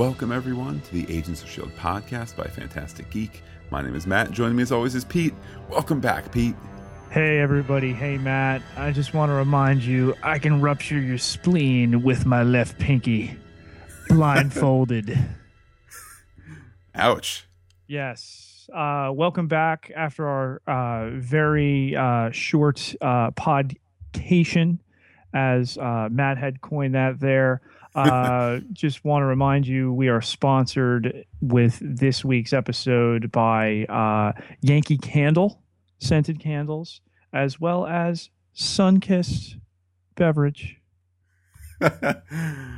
Welcome, everyone, to the Agents of S.H.I.E.L.D. podcast by Fantastic Geek. My name is Matt. Joining me as always is Pete. Welcome back, Pete. Hey, everybody. Hey, Matt. I just want to remind you I can rupture your spleen with my left pinky, blindfolded. Ouch. Yes. Uh, welcome back after our uh, very uh, short uh, podcation, as uh, Matt had coined that there. Uh, just want to remind you we are sponsored with this week's episode by uh, Yankee Candle scented candles, as well as Sunkissed beverage.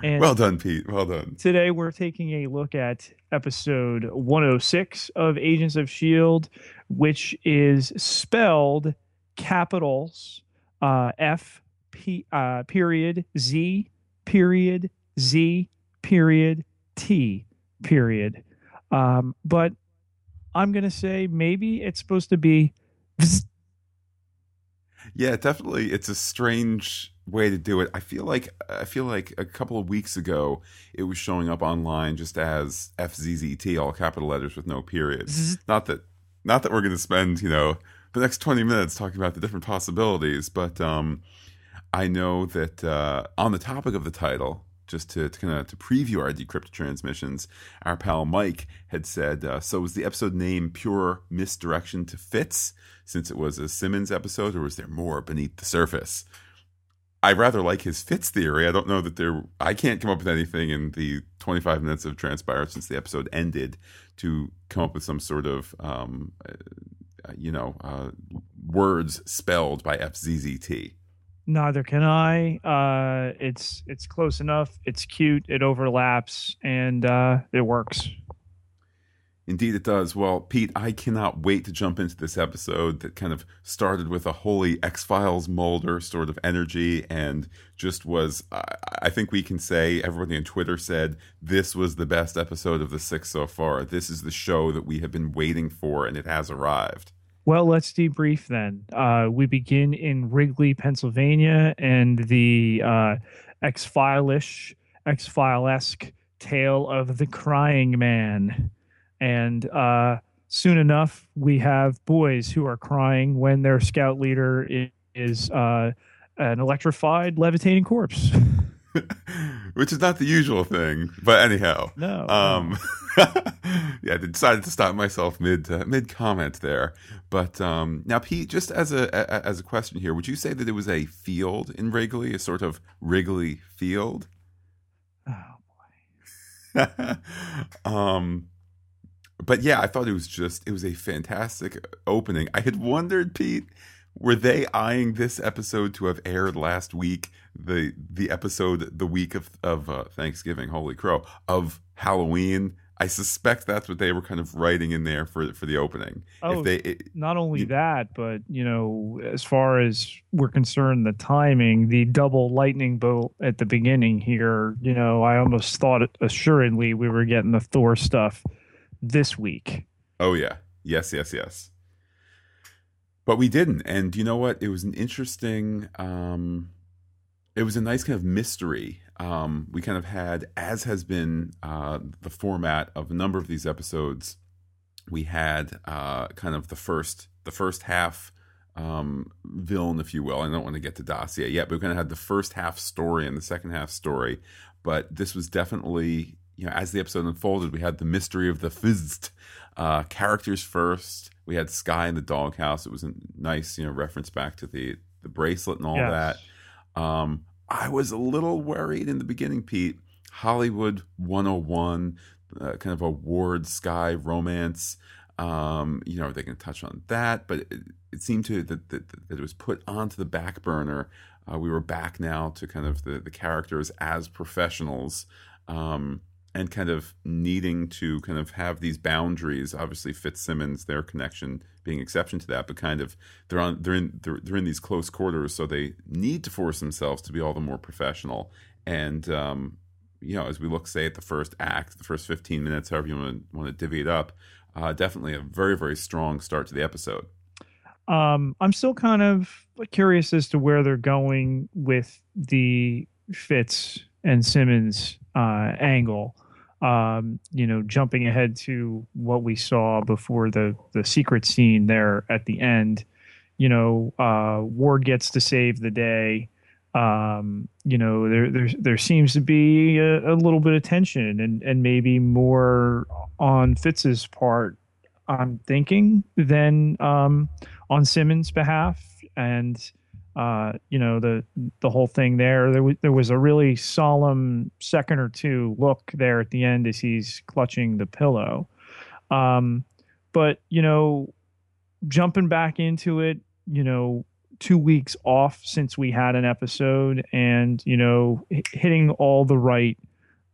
Well done, Pete. Well done. Today, we're taking a look at episode 106 of Agents of S.H.I.E.L.D., which is spelled capitals uh, F P, uh, period Z period Z period T period. Um, but I'm going to say maybe it's supposed to be vzz. Yeah, definitely. It's a strange way to do it. I feel like I feel like a couple of weeks ago it was showing up online just as FZZT, all capital letters with no periods. Zzz. Not that not that we're going to spend you know the next twenty minutes talking about the different possibilities, but um, I know that uh, on the topic of the title. Just to, to kind of to preview our decrypted transmissions, our pal Mike had said, uh, "So was the episode name pure misdirection to Fitz, since it was a Simmons episode, or was there more beneath the surface?" I rather like his Fitz theory. I don't know that there. I can't come up with anything in the 25 minutes of transpired since the episode ended to come up with some sort of, um, uh, you know, uh, words spelled by FZZT. Neither can I. Uh, it's it's close enough. It's cute. It overlaps, and uh, it works. Indeed, it does. Well, Pete, I cannot wait to jump into this episode that kind of started with a holy X Files Mulder sort of energy and just was, I I think we can say, everybody on Twitter said, this was the best episode of the six so far. This is the show that we have been waiting for, and it has arrived. Well, let's debrief then. Uh, we begin in Wrigley, Pennsylvania, and the uh, X File-ish, X File-esque tale of the crying man. And uh, soon enough, we have boys who are crying when their scout leader is, is uh, an electrified, levitating corpse. Which is not the usual thing, but anyhow. no. Um, yeah, I decided to stop myself mid uh, mid comment there. But um, now, Pete, just as a, a as a question here, would you say that it was a field in Wrigley, a sort of Wrigley field? Oh, boy. um, but yeah, I thought it was just it was a fantastic opening. I had wondered, Pete, were they eyeing this episode to have aired last week? The the episode the week of of uh, Thanksgiving, Holy Crow, of Halloween. I suspect that's what they were kind of writing in there for for the opening. Oh, if they it, not only You- that, but you know, as far as we're concerned, the timing, the double lightning bolt at the beginning here, you know, I almost thought assuredly we were getting the Thor stuff this week. Oh yeah. Yes, yes, yes. But we didn't. And you know what? It was an interesting um it was a nice kind of mystery. Um we kind of had as has been uh the format of a number of these episodes, we had uh kind of the first the first half um villain if you will. I don't want to get to dossier yet, but we kind of had the first half story and the second half story. But this was definitely you know, as the episode unfolded, we had the mystery of the fizzed uh, characters first. We had Skye in the doghouse. It was a nice, you know, reference back to the the bracelet and all Yes. that. Um, I was a little worried in the beginning, Pete. Hollywood 101, uh, kind of a Ward Skye romance. Um, you know, they can touch on that, but it, it seemed to that, that that it was put onto the back burner. Uh, we were back now to kind of the the characters as professionals. Um, and kind of needing to kind of have these boundaries. Obviously, Fitzsimmons, their connection being exception to that, but kind of they're on they're in they're, they're in these close quarters, so they need to force themselves to be all the more professional. And um, you know, as we look, say at the first act, the first fifteen minutes, however you want to want to divvy it up, uh, definitely a very very strong start to the episode. Um, I'm still kind of curious as to where they're going with the Fitz and Simmons uh, angle. Um, you know, jumping ahead to what we saw before the the secret scene there at the end, you know, uh, Ward gets to save the day. Um, you know, there there there seems to be a, a, little bit of tension and and maybe more on Fitz's part. I'm thinking than um, on Simmons' behalf, and uh, you know the the whole thing there. There was there was a really solemn second or two look there at the end as he's clutching the pillow. Um, but you know, jumping back into it, you know, two weeks off since we had an episode, and you know, hitting all the right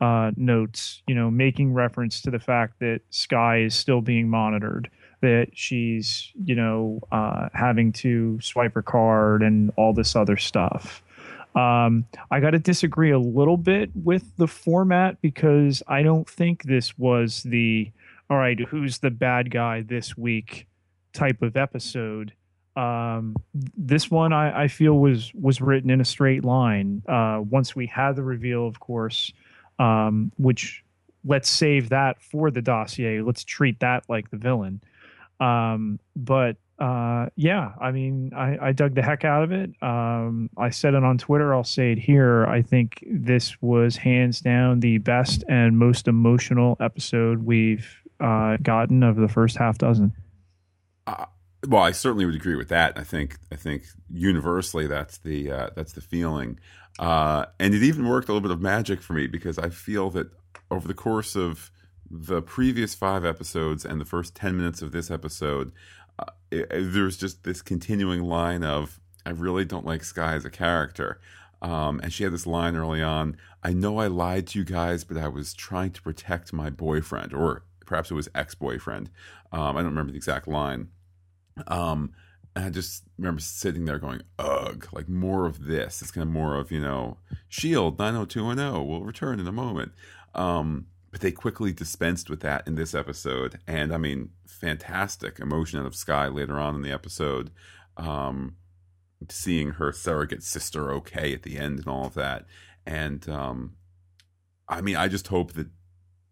uh, notes. You know, making reference to the fact that Skye is still being monitored that she's you know uh, having to swipe her card and all this other stuff. Um, I got to disagree a little bit with the format because I don't think this was the all right, who's the bad guy this week type of episode. Um, this one I, I, feel was was written in a straight line. Uh, once we had the reveal, of course, um, which let's save that for the dossier. Let's treat that like the villain. Um, but uh, yeah, I mean, I, I, dug the heck out of it. Um, I said it on Twitter. I'll say it here. I think this was hands down the best and most emotional episode we've uh, gotten of the first half dozen. Uh, well, I certainly would agree with that. I think I think universally that's the uh, that's the feeling, uh, and it even worked a little bit of magic for me because I feel that over the course of the previous five episodes and the first 10 minutes of this episode, uh, it, there's just this continuing line of, I really don't like Skye as a character. Um, and she had this line early on I know I lied to you guys, but I was trying to protect my boyfriend, or perhaps it was ex boyfriend. Um, I don't remember the exact line. Um, and I just remember sitting there going, ugh, like more of this. It's kind of more of, you know, Shield 90210 will return in a moment. Um, but they quickly dispensed with that in this episode. And I mean, fantastic emotion out of Skye later on in the episode. Um, seeing her surrogate sister okay at the end and all of that. And um, I mean, I just hope that,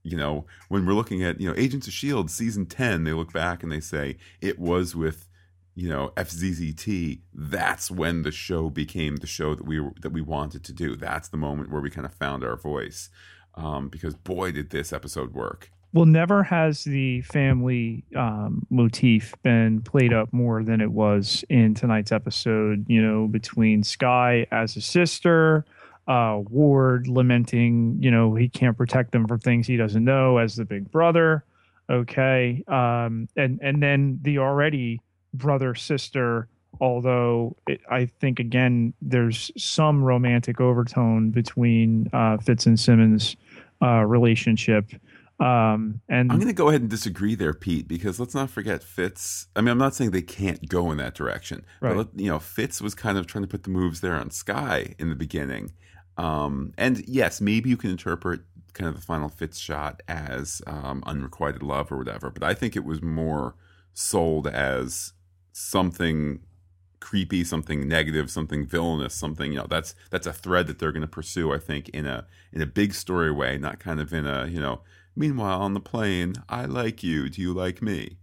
you know, when we're looking at, you know, Agents of S.H.I.E.L.D. season 10, they look back and they say it was with, you know, FZZT. That's when the show became the show that we that we wanted to do. That's the moment where we kind of found our voice um, because boy, did this episode work. Well, never has the family um, motif been played up more than it was in tonight's episode. You know, between Skye as a sister, uh, Ward lamenting, you know, he can't protect them from things he doesn't know as the big brother. Okay, um, and and then the already brother sister although it, I think again there's some romantic overtone between uh, Fitz and Simmons uh, relationship. Um, and I'm going to go ahead and disagree there, Pete, because let's not forget Fitz. I mean, I'm not saying they can't go in that direction, right. but you know, Fitz was kind of trying to put the moves there on Skye in the beginning. Um, and yes, maybe you can interpret kind of the final Fitz shot as um, unrequited love or whatever, but I think it was more sold as something creepy, something negative, something villainous, something you know that's that's a thread that they're going to pursue. I think in a in a big story way, not kind of in a you know. Meanwhile, on the plane, I like you. Do you like me?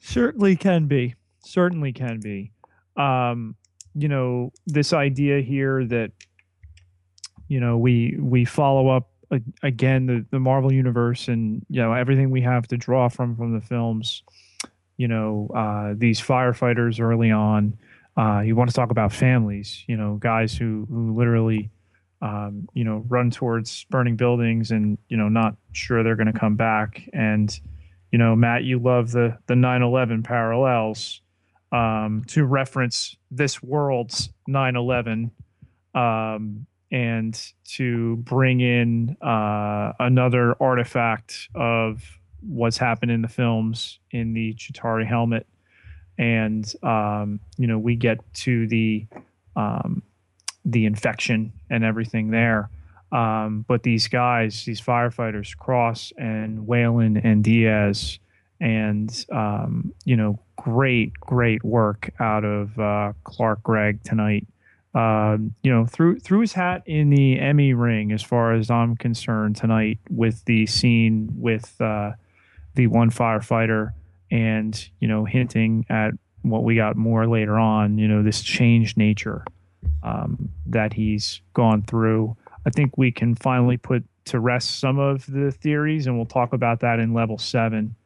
Certainly can be. Certainly can be. Um, you know, this idea here that you know we we follow up again the the Marvel universe and you know everything we have to draw from from the films you know uh, these firefighters early on. Uh, you want to talk about families, you know, guys who who literally, um, you know, run towards burning buildings and you know not sure they're going to come back. And you know, Matt, you love the the 9/11 parallels um, to reference this world's 9/11. Um, and to bring in uh, another artifact of what's happened in the films in the Chitauri helmet, and um, you know we get to the um, the infection and everything there. Um, but these guys, these firefighters, Cross and Whalen and Diaz, and um, you know, great, great work out of uh, Clark Gregg tonight. um, you know, threw threw his hat in the Emmy ring as far as I'm concerned tonight with the scene with uh, the one firefighter and you know hinting at what we got more later on. You know, this changed nature um, that he's gone through. I think we can finally put to rest some of the theories, and we'll talk about that in level seven.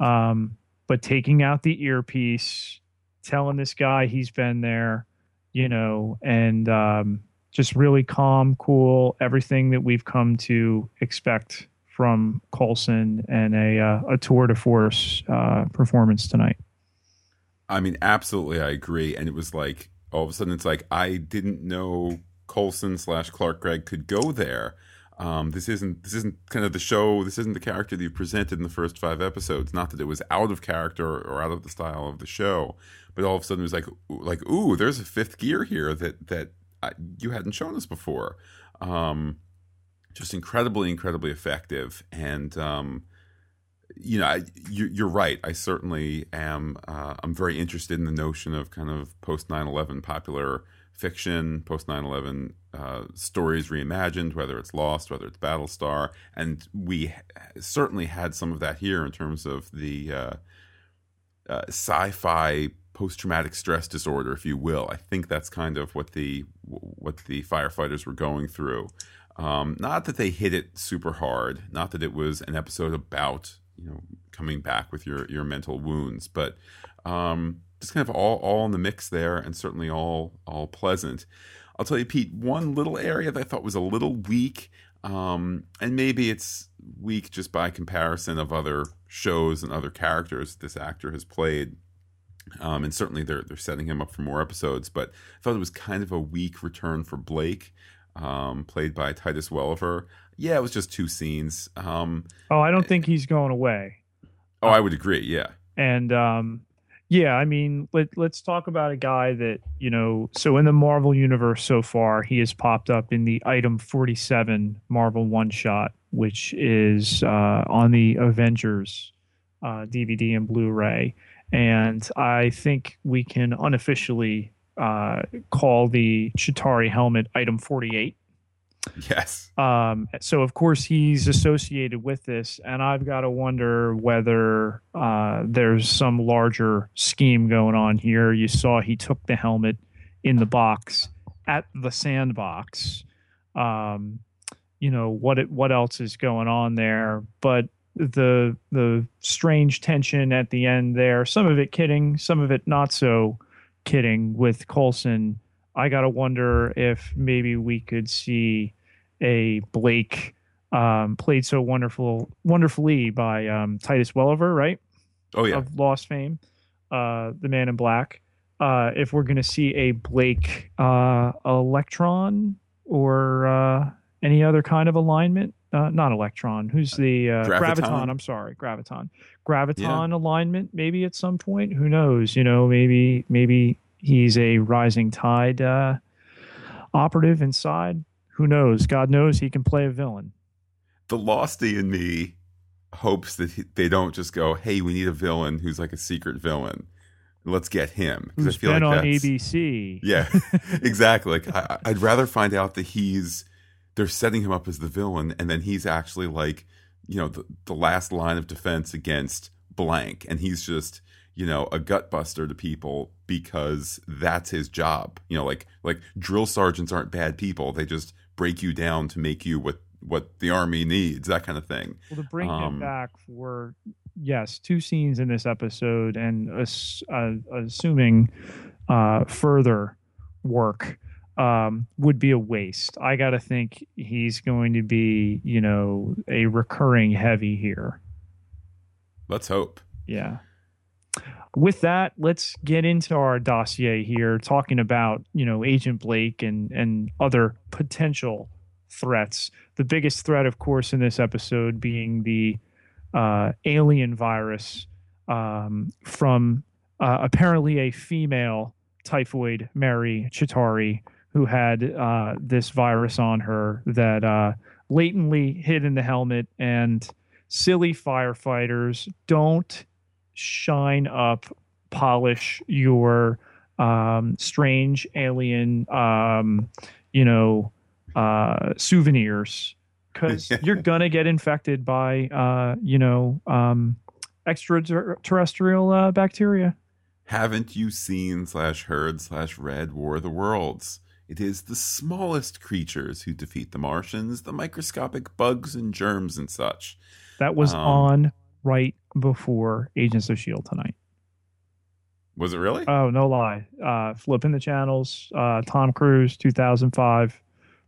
Um, but taking out the earpiece, telling this guy he's been there you know, and um, just really calm, cool, everything that we've come to expect from Coulson and a uh, a tour de force uh, performance tonight. I mean, absolutely, I agree. And it was like all of a sudden, it's like I didn't know Coulson slash Clark Gregg could go there. Um, this isn't this isn't kind of the show. This isn't the character that you presented in the first five episodes. Not that it was out of character or out of the style of the show, but all of a sudden it was like like ooh, there's a fifth gear here that that I, you hadn't shown us before. Um, just incredibly, incredibly effective, and um, you know, I, you, are right. I certainly am. Uh, I'm very interested in the notion of kind of post 9/11 popular fiction, post 9/11 uh, stories reimagined, whether it's Lost, whether it's Battlestar, and we certainly had some of that here in terms of the uh, uh sci-fi post-traumatic stress disorder, if you will. I think that's kind of what the what the firefighters were going through. Um, not that they hit it super hard, not that it was an episode about you know coming back with your your mental wounds, but um, just kind of all all in the mix there, and certainly all all pleasant. I'll tell you, Pete, one little area that I thought was a little weak, um, and maybe it's weak just by comparison of other shows and other characters this actor has played um, and certainly they're they're setting him up for more episodes. But I thought it was kind of a weak return for Blake, um, played by Titus Welliver. Yeah, it was just two scenes. Um, oh, I don't think he's going away. Oh, I would agree. Yeah, and um, yeah, I mean, let let's talk about a guy that you know. So in the Marvel universe so far, he has popped up in the item forty seven Marvel one shot, which is uh, on the Avengers uh, DVD and Blu ray and I think we can unofficially uh, call the Chitauri helmet item 48. Yes. Um, so of course he's associated with this, and I've got to wonder whether uh, there's some larger scheme going on here. You saw he took the helmet in the box at the sandbox. Um, you know what? It, what else is going on there? But the the strange tension at the end there. Some of it kidding, some of it not so kidding with Coulson. I gotta wonder if maybe we could see a Blake um, played so wonderful wonderfully by um, Titus Welliver, right? Oh yeah, of Lost fame, uh, the Man in Black. Uh, if we're gonna see a Blake uh, Electron or uh, any other kind of alignment, uh, not electron. Who's the uh, graviton. graviton? I'm sorry, graviton. Graviton yeah. alignment, maybe at some point. Who knows? You know, maybe maybe he's a rising tide uh, operative inside. Who knows? God knows he can play a villain. The Losty in me hopes that he, they don't just go, "Hey, we need a villain who's like a secret villain." Let's get him. Who's I feel been like on ABC? Yeah, exactly. Like I, I'd rather find out that he's they're setting him up as the villain, and then he's actually like, you know, the, the last line of defense against blank, and he's just you know a gut buster to people because that's his job. You know, like like drill sergeants aren't bad people; they just break you down to make you what what the army needs, that kind of thing. Well, to bring um, him back for yes, two scenes in this episode, and uh, assuming uh, further work um, would be a waste. I got to think he's going to be, you know, a recurring heavy here. Let's hope. Yeah. With that, let's get into our dossier here, talking about, you know, Agent Blake and and other potential threats. The biggest threat, of course, in this episode being the uh, alien virus um, from uh, apparently a female typhoid Mary Chitauri who had uh, this virus on her that uh, latently hid in the helmet. And silly firefighters don't shine up, polish your um, strange alien, um, you know, uh, souvenirs because you're gonna get infected by, uh, you know, um, extraterrestrial uh, bacteria. Haven't you seen slash heard slash read War of the Worlds? It is the smallest creatures who defeat the Martians, the microscopic bugs and germs and such. That was um, on right before Agents of Shield tonight. Was it really? Oh, no lie. Uh, flipping the channels, uh, Tom Cruise 2005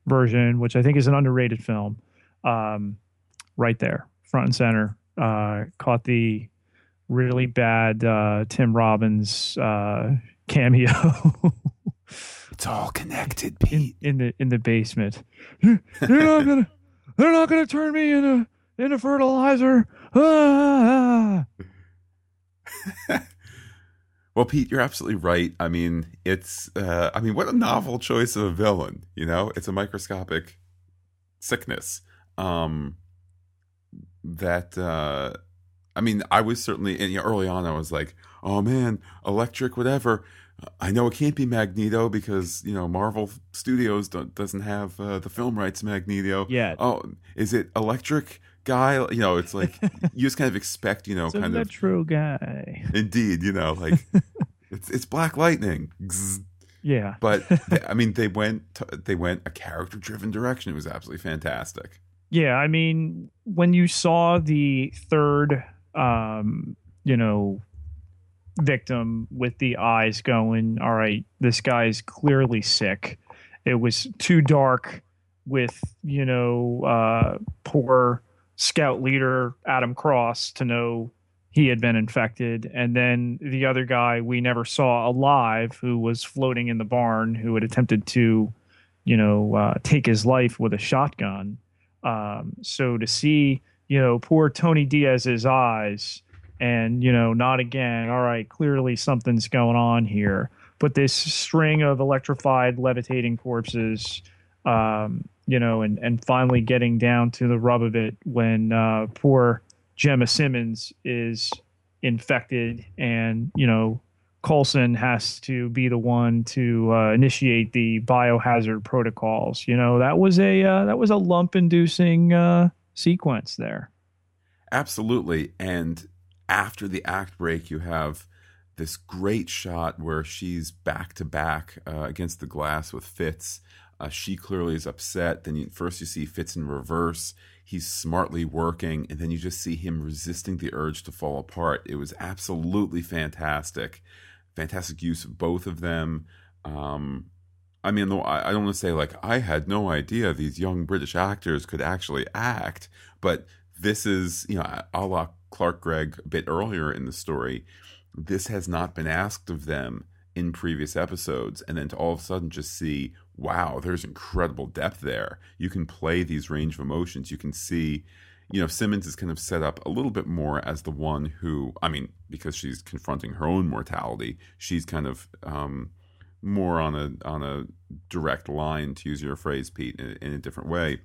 version, which I think is an underrated film. Um, right there, front and center. Uh, caught the really bad uh, Tim Robbins uh, cameo. it's all connected, Pete. In, in, the in the basement. They're not gonna they're not gonna turn me into into fertilizer. Ah. well, Pete, you're absolutely right. I mean, it's uh, I mean, what a novel choice of a villain. You know, it's a microscopic sickness. Um, that uh, I mean, I was certainly and, you know, early on. I was like, "Oh man, electric, whatever." I know it can't be Magneto because you know Marvel Studios doesn't have uh, the film rights Magneto. Yeah. Oh, is it Electric Guy? You know, it's like you just kind of expect you know it's kind a of Metro guy. Indeed, you know, like it's it's Black Lightning. Yeah. But they, I mean, they went to, they went a character driven direction. It was absolutely fantastic. Yeah, I mean, when you saw the third, um, you know, victim with the eyes going, all right, this guy's clearly sick. It was too dark with, you know, uh, poor scout leader Adam Cross to know he had been infected. And then the other guy we never saw alive who was floating in the barn who had attempted to, you know, uh, take his life with a shotgun um, so to see, you know, poor Tony Diaz's eyes and, you know, not again, all right, clearly something's going on here. But this string of electrified, levitating corpses, um, you know, and, and finally getting down to the rub of it when uh, poor Jemma Simmons is infected and, you know, Coulson has to be the one to uh, initiate the biohazard protocols. You know, that was a uh, that was a lump inducing uh, sequence there. Absolutely, and after the act break, you have this great shot where she's back to back uh, against the glass with Fitz. Uh, she clearly is upset. Then you, first you see Fitz in reverse. He's smartly working, and then you just see him resisting the urge to fall apart. It was absolutely fantastic fantastic use of both of them. Um, I mean, I don't want to say like I had no idea these young British actors could actually act, but this is you know a la Clark Gregg a bit earlier in the story. This has not been asked of them in previous episodes, and then to all of a sudden just see, wow, there's incredible depth there. You can play these range of emotions. You can see you know, Simmons is kind of set up a little bit more as the one who, I mean, because she's confronting her own mortality, she's kind of um, more on a on a direct line, to use your phrase, Pete, in, in a different way,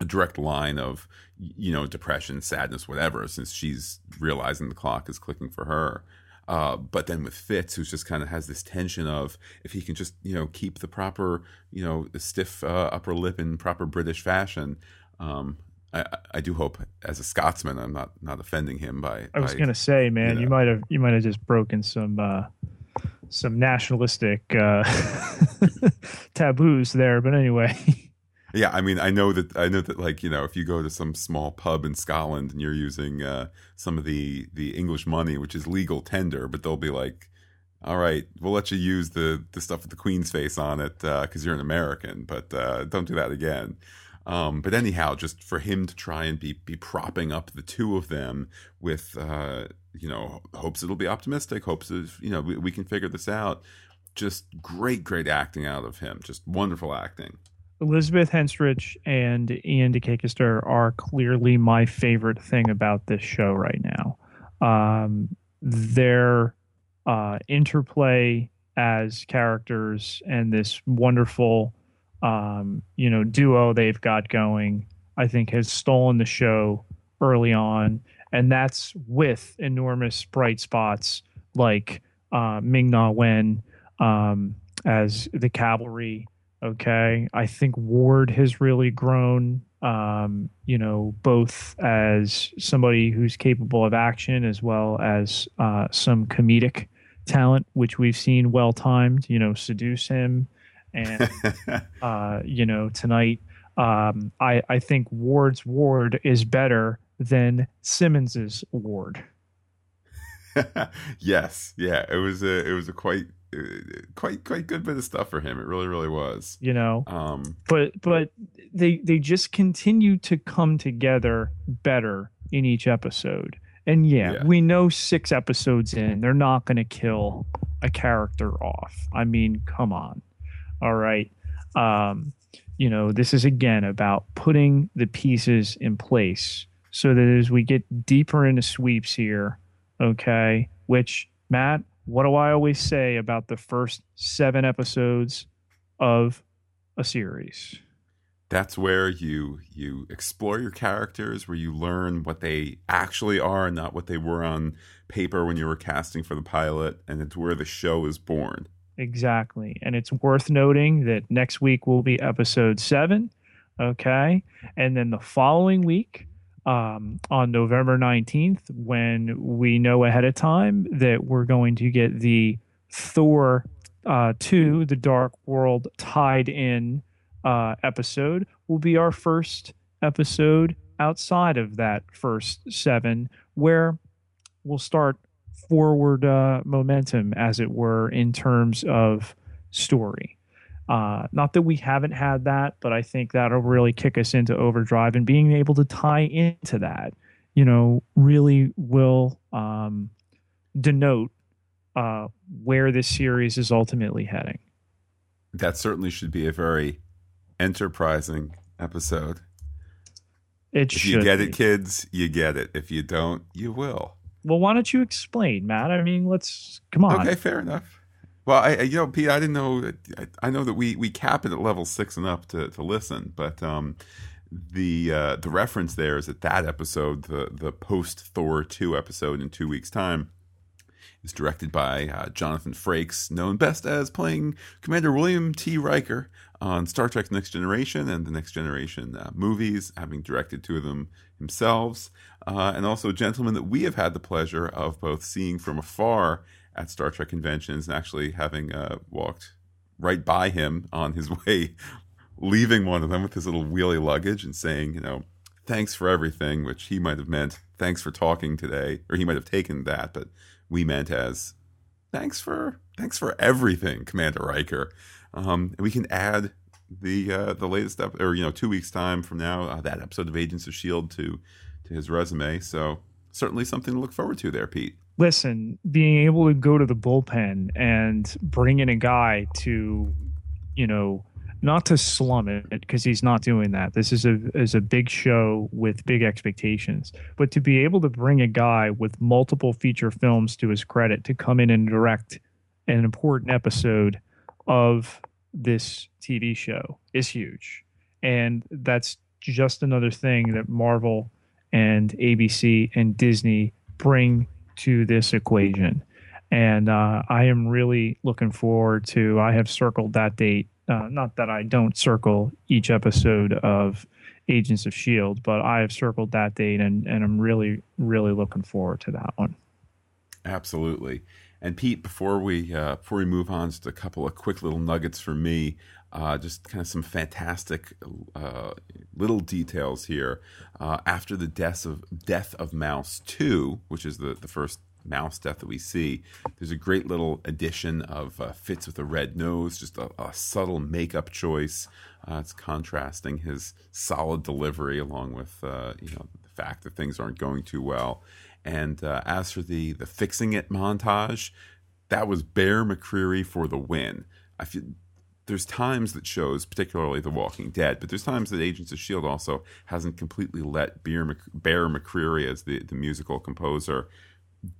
a direct line of you know depression, sadness, whatever, since she's realizing the clock is clicking for her. Uh, but then with Fitz, who's just kind of has this tension of if he can just you know keep the proper you know stiff uh, upper lip in proper British fashion, um, I, I do hope, as a Scotsman, I'm not not offending him by. I was by, gonna say, man, you, know. you might have you might have just broken some uh, some nationalistic uh, taboos there. But anyway. Yeah, I mean, I know that I know that like you know, if you go to some small pub in Scotland and you're using uh, some of the the English money, which is legal tender, but they'll be like, "All right, we'll let you use the the stuff with the Queen's face on it because uh, you're an American, but uh, don't do that again." Um, but anyhow, just for him to try and be be propping up the two of them with uh, you know hopes it'll be optimistic, hopes of you know we, we can figure this out. Just great, great acting out of him. Just wonderful acting. Elizabeth Henstridge and Iain De Caestecker are clearly my favorite thing about this show right now. Um, their uh, interplay as characters and this wonderful um, you know, duo they've got going, I think has stolen the show early on. And that's with enormous bright spots like uh, Ming Na Wen, um, as the cavalry. Okay, I think Ward has really grown. Um, you know, both as somebody who's capable of action as well as uh, some comedic talent, which we've seen well timed. You know, seduce him, and uh, you know tonight. Um, I I think Ward's Ward is better than Simmons's Ward. yes, yeah, it was a it was a quite quite quite good bit of stuff for him. It really really was. You know, Um, but but they they just continue to come together better in each episode. And yeah, Yeah. we know six episodes in, they're not going to kill a character off. I mean, come on. All right. Um, you know, this is again about putting the pieces in place so that as we get deeper into sweeps here, okay, which Matt, what do I always say about the first seven episodes of a series? that's where you you explore your characters, where you learn what they actually are, and not what they were on paper when you were casting for the pilot, and it's where the show is born. Exactly. And it's worth noting that next week will be episode seven. Okay. And then the following week, um, on November 19th, when we know ahead of time that we're going to get the Thor uh, 2, The Dark World tied in uh, episode, will be our first episode outside of that first seven, where we'll start forward uh, momentum, as it were, in terms of story. Uh, not that we haven't had that, but I think that'll really kick us into overdrive and being able to tie into that, you know, really will um, denote uh, where this series is ultimately heading. That certainly should be a very enterprising episode. It If should you get be. it, kids, you get it. If you don't, you will. Well, why don't you explain, Matt? I mean, let's come on. Okay, fair enough. Well, I, you know, Pete, I didn't know. I, I know that we we cap it at level six and up to, to listen, but um, the uh, the reference there is that that episode, the the post Thor two episode in two weeks' time, is directed by uh, Jonathan Frakes, known best as playing Commander William T. Riker on Star Trek: Next Generation and the Next Generation uh, movies, having directed two of them himself, uh, and also a gentleman that we have had the pleasure of both seeing from afar at Star Trek conventions and actually having uh, walked right by him on his way, leaving one of them with his little wheelie luggage and saying, you know, thanks for everything, which he might have meant thanks for talking today, or he might have taken that, but we meant as thanks for thanks for everything, Commander Riker. Um, and we can add the uh, the latest ep- or you know two weeks time from now uh, that episode of Agents of Shield to to his resume. So certainly something to look forward to there, Pete. Listen, being able to go to the bullpen and bring in a guy to, you know, not to slum it because he's not doing that. This is a is a big show with big expectations, but to be able to bring a guy with multiple feature films to his credit to come in and direct an important episode of this TV show is huge, and that's just another thing that Marvel and ABC and Disney bring to this equation. And uh, I am really looking forward to. I have circled that date. Uh, not that I don't circle each episode of Agents of Shield, but I have circled that date, and and I'm really really looking forward to that one. Absolutely. And Pete, before we uh, before we move on, just a couple of quick little nuggets for me. Uh, just kind of some fantastic uh, little details here. Uh, after the death of death of Mouse Two, which is the the first mouse death that we see, there's a great little addition of uh, Fitz with a red nose, just a, a subtle makeup choice. Uh, it's contrasting his solid delivery along with uh, you know the fact that things aren't going too well. And as for the the fixing it montage, that was Bear McCreary for the win. I feel there's times that shows, particularly The Walking Dead, but there's times that Agents of Shield also hasn't completely let Bear, Mc, Bear McCreary as the the musical composer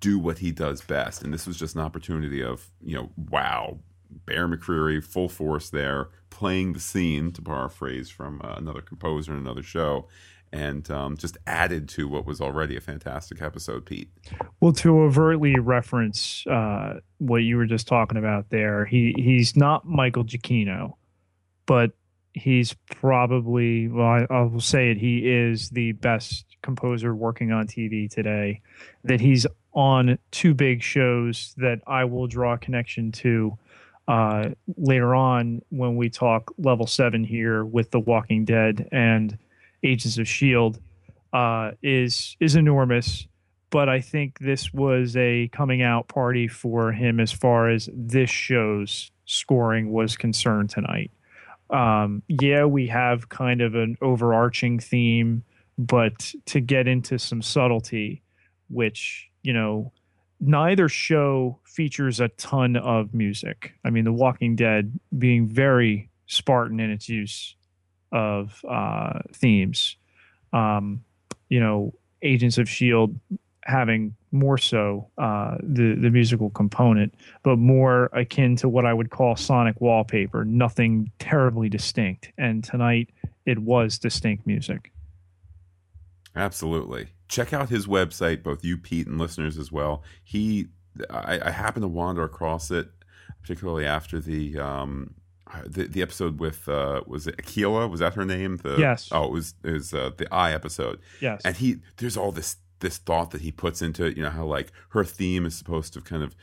do what he does best. And this was just an opportunity of you know, wow, Bear McCreary full force there playing the scene, to borrow a phrase from uh, another composer in another show. And um, just added to what was already a fantastic episode, Pete. Well, to overtly reference uh, what you were just talking about there, he he's not Michael Giacchino, but he's probably well, I, I will say it. He is the best composer working on TV today. That he's on two big shows that I will draw a connection to uh, later on when we talk level seven here with The Walking Dead and Agents of Shield uh, is is enormous. But I think this was a coming out party for him as far as this show's scoring was concerned tonight. Um, yeah, we have kind of an overarching theme, but to get into some subtlety, which you know neither show features a ton of music. I mean, The Walking Dead being very Spartan in its use of uh, themes. Um, you know, Agents of Shield having more so uh, the the musical component, but more akin to what I would call sonic wallpaper. Nothing terribly distinct. And tonight, it was distinct music. Absolutely. Check out his website, both you, Pete, and listeners as well. He, I, I happened to wander across it, particularly after the um, the, the episode with uh, was it Akela? Was that her name? The, yes. Oh, it was it was uh, the I episode. Yes. And he there's all this this thought that he puts into it. You know how like her theme is supposed to kind of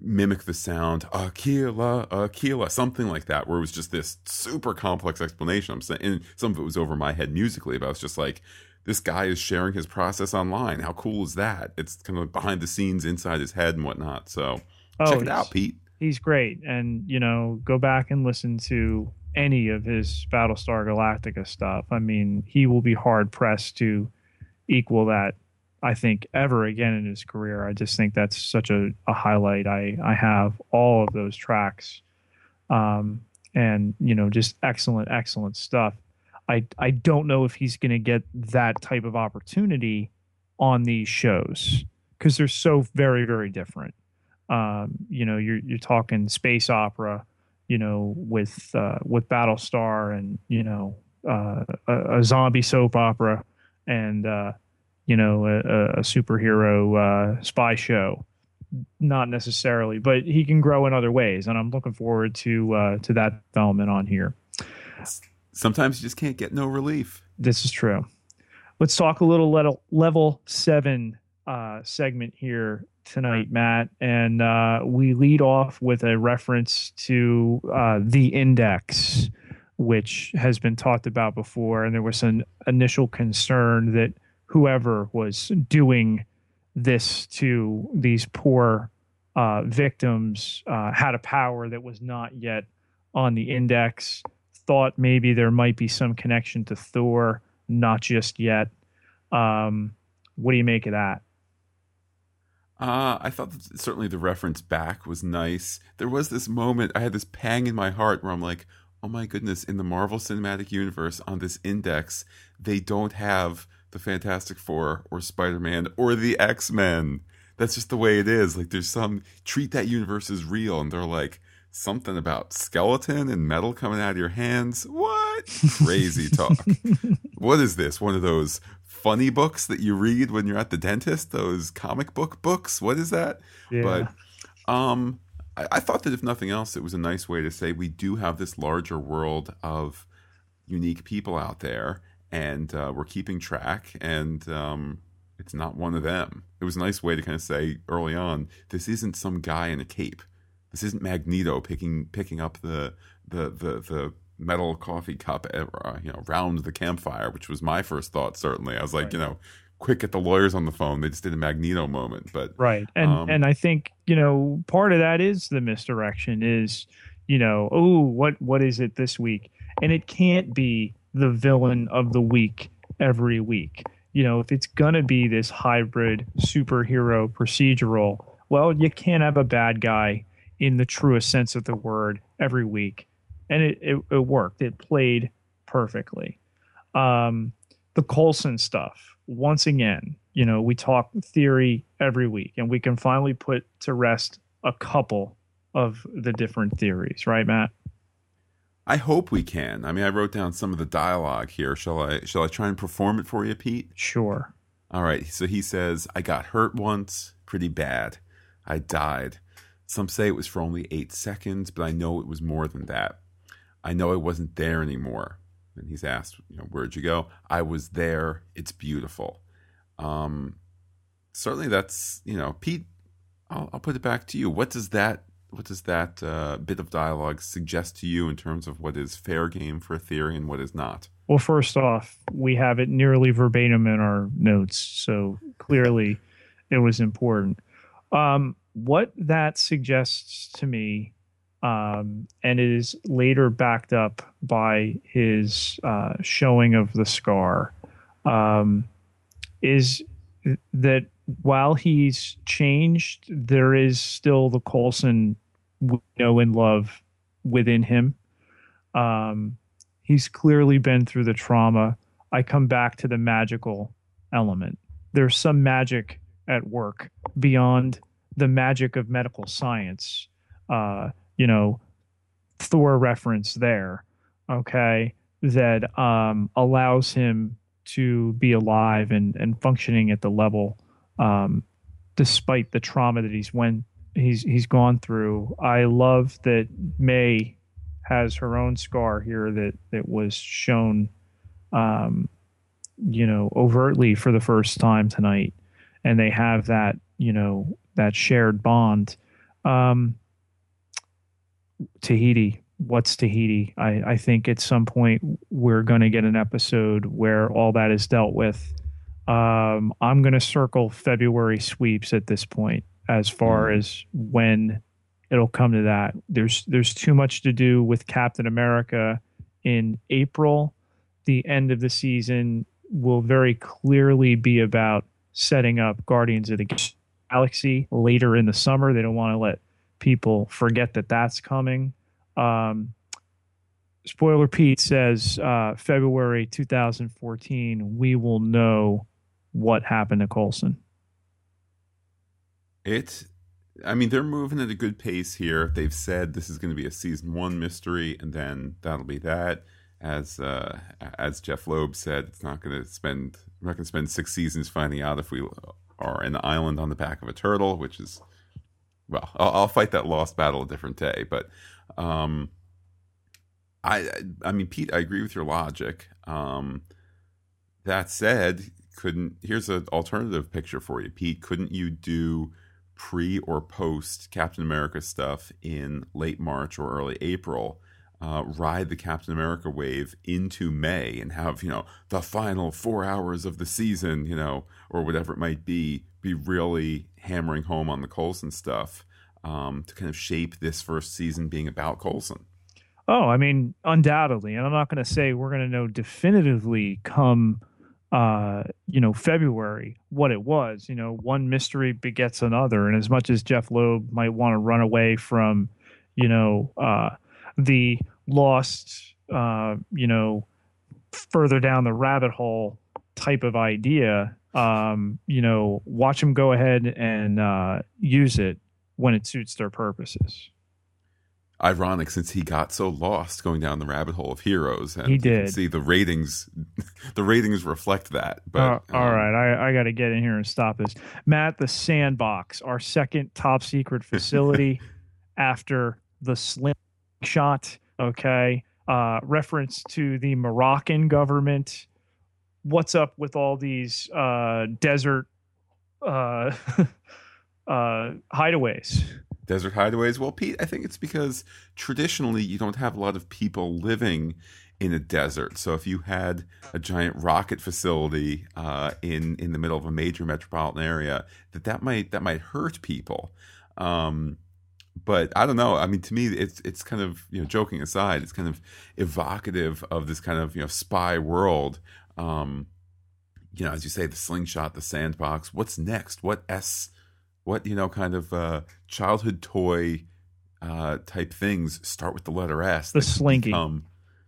mimic the sound Akela, Akela, something like that, where it was just this super complex explanation. I'm saying, and some of it was over my head musically, but I was just like, this guy is sharing his process online. How cool is that? It's kind of behind the scenes inside his head and whatnot. So oh, check it out, Pete. He's great. And, you know, go back and listen to any of his Battlestar Galactica stuff. I mean, he will be hard pressed to equal that, I think, ever again in his career. I just think that's such a, a highlight. I, I have all of those tracks. Um, and, you know, just excellent, excellent stuff. I I don't know if he's going to get that type of opportunity on these shows because they're so very very different. Um, you know, you're you're talking space opera, you know, with uh, with Battlestar, and you know, uh, a, a, zombie soap opera, and uh, you know, a, a superhero uh, spy show. Not necessarily, but he can grow in other ways, and I'm looking forward to uh, to that development on here sometimes you just can't get no relief. This is true. Let's talk a little level, level seven uh, segment here tonight, Matt. And uh, we lead off with a reference to uh, the index, which has been talked about before. And there was an initial concern that whoever was doing this to these poor uh, victims uh, had a power that was not yet on the index thought maybe there might be some connection to Thor, not just yet. Um, what do you make of that? Uh, I thought certainly the reference back was nice. There was this moment, I had this pang in my heart where I'm like, oh my goodness, in the Marvel Cinematic Universe on this index, they don't have the Fantastic Four or Spider Man or the X Men. That's just the way it is. Like, there's some treat that universe as real, and they're like, something about skeleton and metal coming out of your hands. What? Crazy talk. what is this? One of those funny books that you read when you're at the dentist? Those comic book books? What is that? Yeah. But um I, I thought that if nothing else, it was a nice way to say we do have this larger world of unique people out there and uh, we're keeping track and um it's not one of them. It was a nice way to kind of say early on, this isn't some guy in a cape this isn't Magneto picking picking up the the the, the metal coffee cup uh, you know around the campfire, which was my first thought. Certainly, I was like, right. you know, quick get the lawyers on the phone. They just did a Magneto moment, but right. And um, and I think you know part of that is the misdirection is you know oh what what is it this week, and it can't be the villain of the week every week. You know, if it's gonna be this hybrid superhero procedural, well, you can't have a bad guy in the truest sense of the word every week, and it it, it worked. It played perfectly. Um, the Coulson stuff once again. You know, we talk theory every week, and we can finally put to rest a couple of the different theories, right, Matt? I hope we can. I mean, I wrote down some of the dialogue here. Shall I? Shall I try and perform it for you, Pete? Sure. All right. So he says, "I got hurt once, pretty bad. I died. Some say it was for only eight seconds, but I know it was more than that. I know I wasn't there anymore." And he's asked, "You know, where'd you go?" I was there. It's beautiful. Um, certainly, that's you know, Pete. I'll, I'll put it back to you. What does that what does that uh, bit of dialogue suggest to you in terms of what is fair game for a theory and what is not? Well, first off, we have it nearly verbatim in our notes, so clearly it was important. Um, what that suggests to me, um, and it is later backed up by his uh, showing of the scar, um, is that while he's changed, there is still the Coulson we know and love within him. Um, he's clearly been through the trauma. I come back to the magical element. There's some magic at work beyond the magic of medical science. Uh, you know, Thor reference there, okay, that um, allows him to be alive and, and functioning at the level um, despite the trauma that he's went he's he's gone through. I love that May has her own scar here that that was shown, um, you know, overtly for the first time tonight, and they have that you know that shared bond. Um, Tahiti, what's Tahiti? I, I think at some point we're going to get an episode where all that is dealt with. Um, I'm going to circle February sweeps at this point as far mm. as when it'll come to that. There's there's too much to do with Captain America in April. The end of the season will very clearly be about setting up Guardians of the Galaxy later in the summer. They don't want to let people forget that that's coming. Um, spoiler Pete says uh, February 2014, we will know what happened to Coulson. It, I mean, they're moving at a good pace here. They've said this is going to be a season one mystery, and then that'll be that. As uh, as Jeph Loeb said, it's not going to spend. We're not going to spend six seasons finding out if we are an island on the back of a turtle, which is, well, I'll, I'll fight that lost battle a different day. But, um, I I mean, Pete, I agree with your logic. Um, that said, couldn't here's an alternative picture for you, Pete. Couldn't you do pre or post Captain America stuff in late March or early April, uh, ride the Captain America wave into May and have, you know, the final four hours of the season, you know, or whatever it might be, be really hammering home on the Coulson stuff um, to kind of shape this first season being about Coulson. Oh, I mean, undoubtedly. And I'm not going to say we're going to know definitively come uh, you know, February, what it was. You know, one mystery begets another. And as much as Jeph Loeb might want to run away from, you know, uh, the lost, uh, you know, further down the rabbit hole type of idea, um, you know, watch them go ahead and uh, use it when it suits their purposes. Ironic since he got so lost going down the rabbit hole of heroes and he did. see the ratings the ratings reflect that but uh, um, all right i, I got to get in here and stop this. Matt the sandbox our second top secret facility after the slingshot okay? Uh, reference to the moroccan government what's up with all these uh, desert uh, uh, hideaways desert hideaways? Well, Pete, I think it's because traditionally you don't have a lot of people living in a desert. So if you had a giant rocket facility uh, in in the middle of a major metropolitan area, that that might that might hurt people. Um, but I don't know. I mean, to me, it's it's kind of you know, joking aside, it's kind of evocative of this kind of you know spy world. Um, you know, as you say, the slingshot, the sandbox. What's next? What s what you know kind of uh, childhood toy uh, type things start with the letter S. The slinky.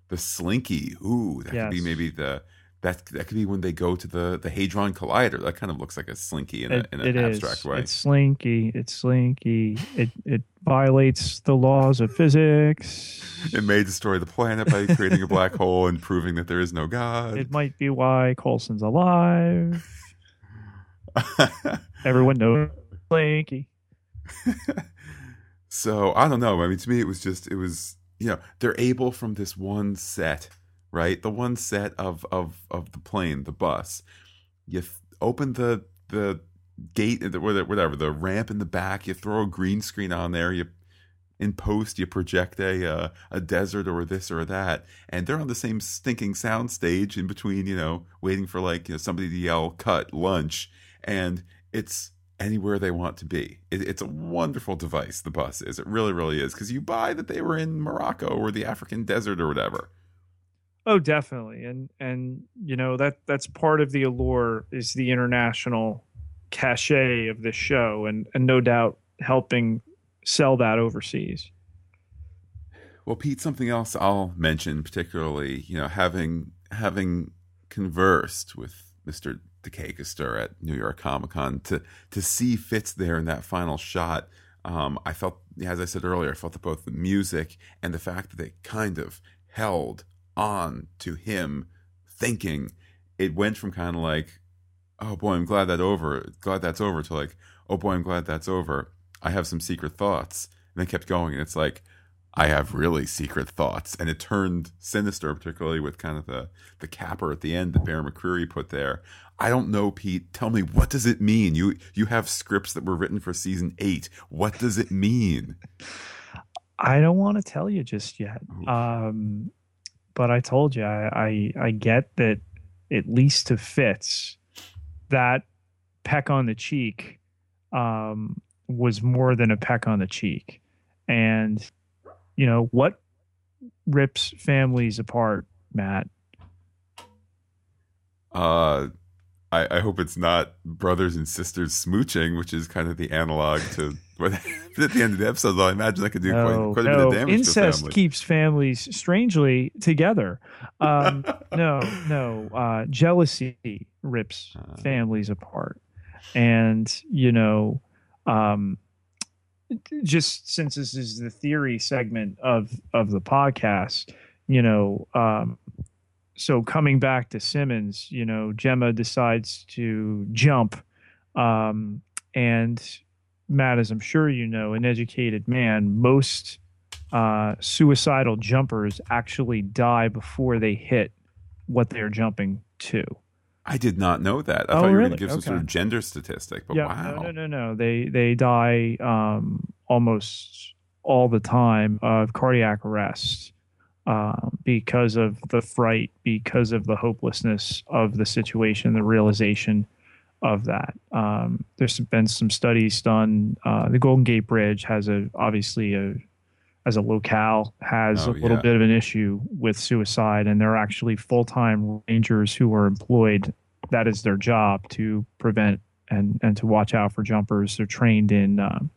the slinky. Ooh, that yes. could be maybe the that that could be when they go to the the hadron collider. That kind of looks like a slinky in, It- a, in an it is. abstract way. It's slinky. It's slinky. It it violates the laws of physics. It may destroy the planet by creating a black hole and proving that there is no God. It might be why Coulson's alive. Everyone knows slinky. so I don't know. I mean, to me, it was just it was you know they're able from this one set, right? The one set of of of the plane, the bus. You th- open the the gate, whatever the ramp in the back. You throw a green screen on there. You in post you project a uh, a desert or this or that, and they're on the same stinking sound stage in between. You know, waiting for like you know somebody to yell "cut lunch," and it's anywhere they want to be. It, it's a wonderful device. The bus is. It really, really is because you buy that they were in Morocco or the African desert or whatever. Oh, definitely, and and you know that that's part of the allure is the international cachet of this show, and and no doubt helping sell that overseas. Well, Pete, something else I'll mention, particularly, you know, having having conversed with Mr. De Caestecker at New York Comic Con to to see Fitz there in that final shot. Um, I felt, as I said earlier, I felt that both the music and the fact that they kind of held on to him thinking it went from kind of like, oh boy, I'm glad that over, glad that's over, to like, oh boy, I'm glad that's over. I have some secret thoughts, and then kept going, and it's like, I have really secret thoughts, and it turned sinister, particularly with kind of the the capper at the end that Bear McCreary put there. I don't know, Pete. Tell me, what does it mean? You you have scripts that were written for season eight. What does it mean? I don't want to tell you just yet, um, but I told you I, I I get that at least to Fitz that peck on the cheek um, was more than a peck on the cheek, and you know what rips families apart, Matt. Uh, I, I hope it's not brothers and sisters smooching, which is kind of the analog to. At the end of the episode, though, I imagine that could do No, quite, quite a bit of damage to incest family. keeps families strangely together. Um, no, no. Uh, jealousy rips Uh. families apart, and you know, um, just since this is the theory segment of of the podcast, you know, um, so coming back to Simmons, you know, Jemma decides to jump, um, and Matt, as I'm sure you know, an educated man, most uh, suicidal jumpers actually die before they hit what they're jumping to. I did not know that. I Oh, thought you were going to give some sort of gender statistic, but yeah, wow. no, no, no, no. They they die um, almost all the time of cardiac arrest uh, because of the fright, because of the hopelessness of the situation, the realization of that. Um, there's been some studies done. Uh, the Golden Gate Bridge has a obviously a as a locale has Oh, a little yeah. bit of an issue with suicide, and there are actually full time rangers who are employed. That is their job to prevent and and to watch out for jumpers. They're trained in, um,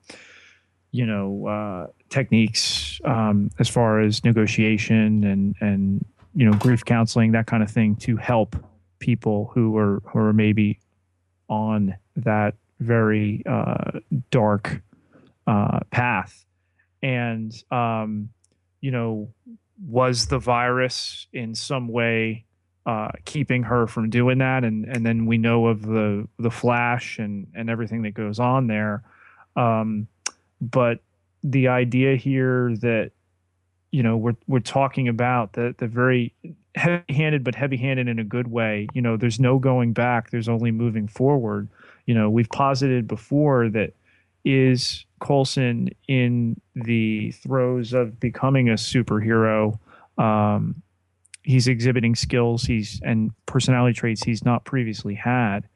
you know, uh, techniques um, as far as negotiation and and you know grief counseling, that kind of thing, to help people who are who are maybe on that very uh, dark uh, path. And um, you know, was the virus in some way uh, keeping her from doing that? And and then we know of the the flash and and everything that goes on there. Um, but the idea here that you know we're we're talking about the the very heavy-handed but heavy-handed in a good way. You know there's no going back. There's only moving forward. You know we've posited before that is Coulson in the throes of becoming a superhero? Um he's exhibiting skills. He's and personality traits he's not previously had.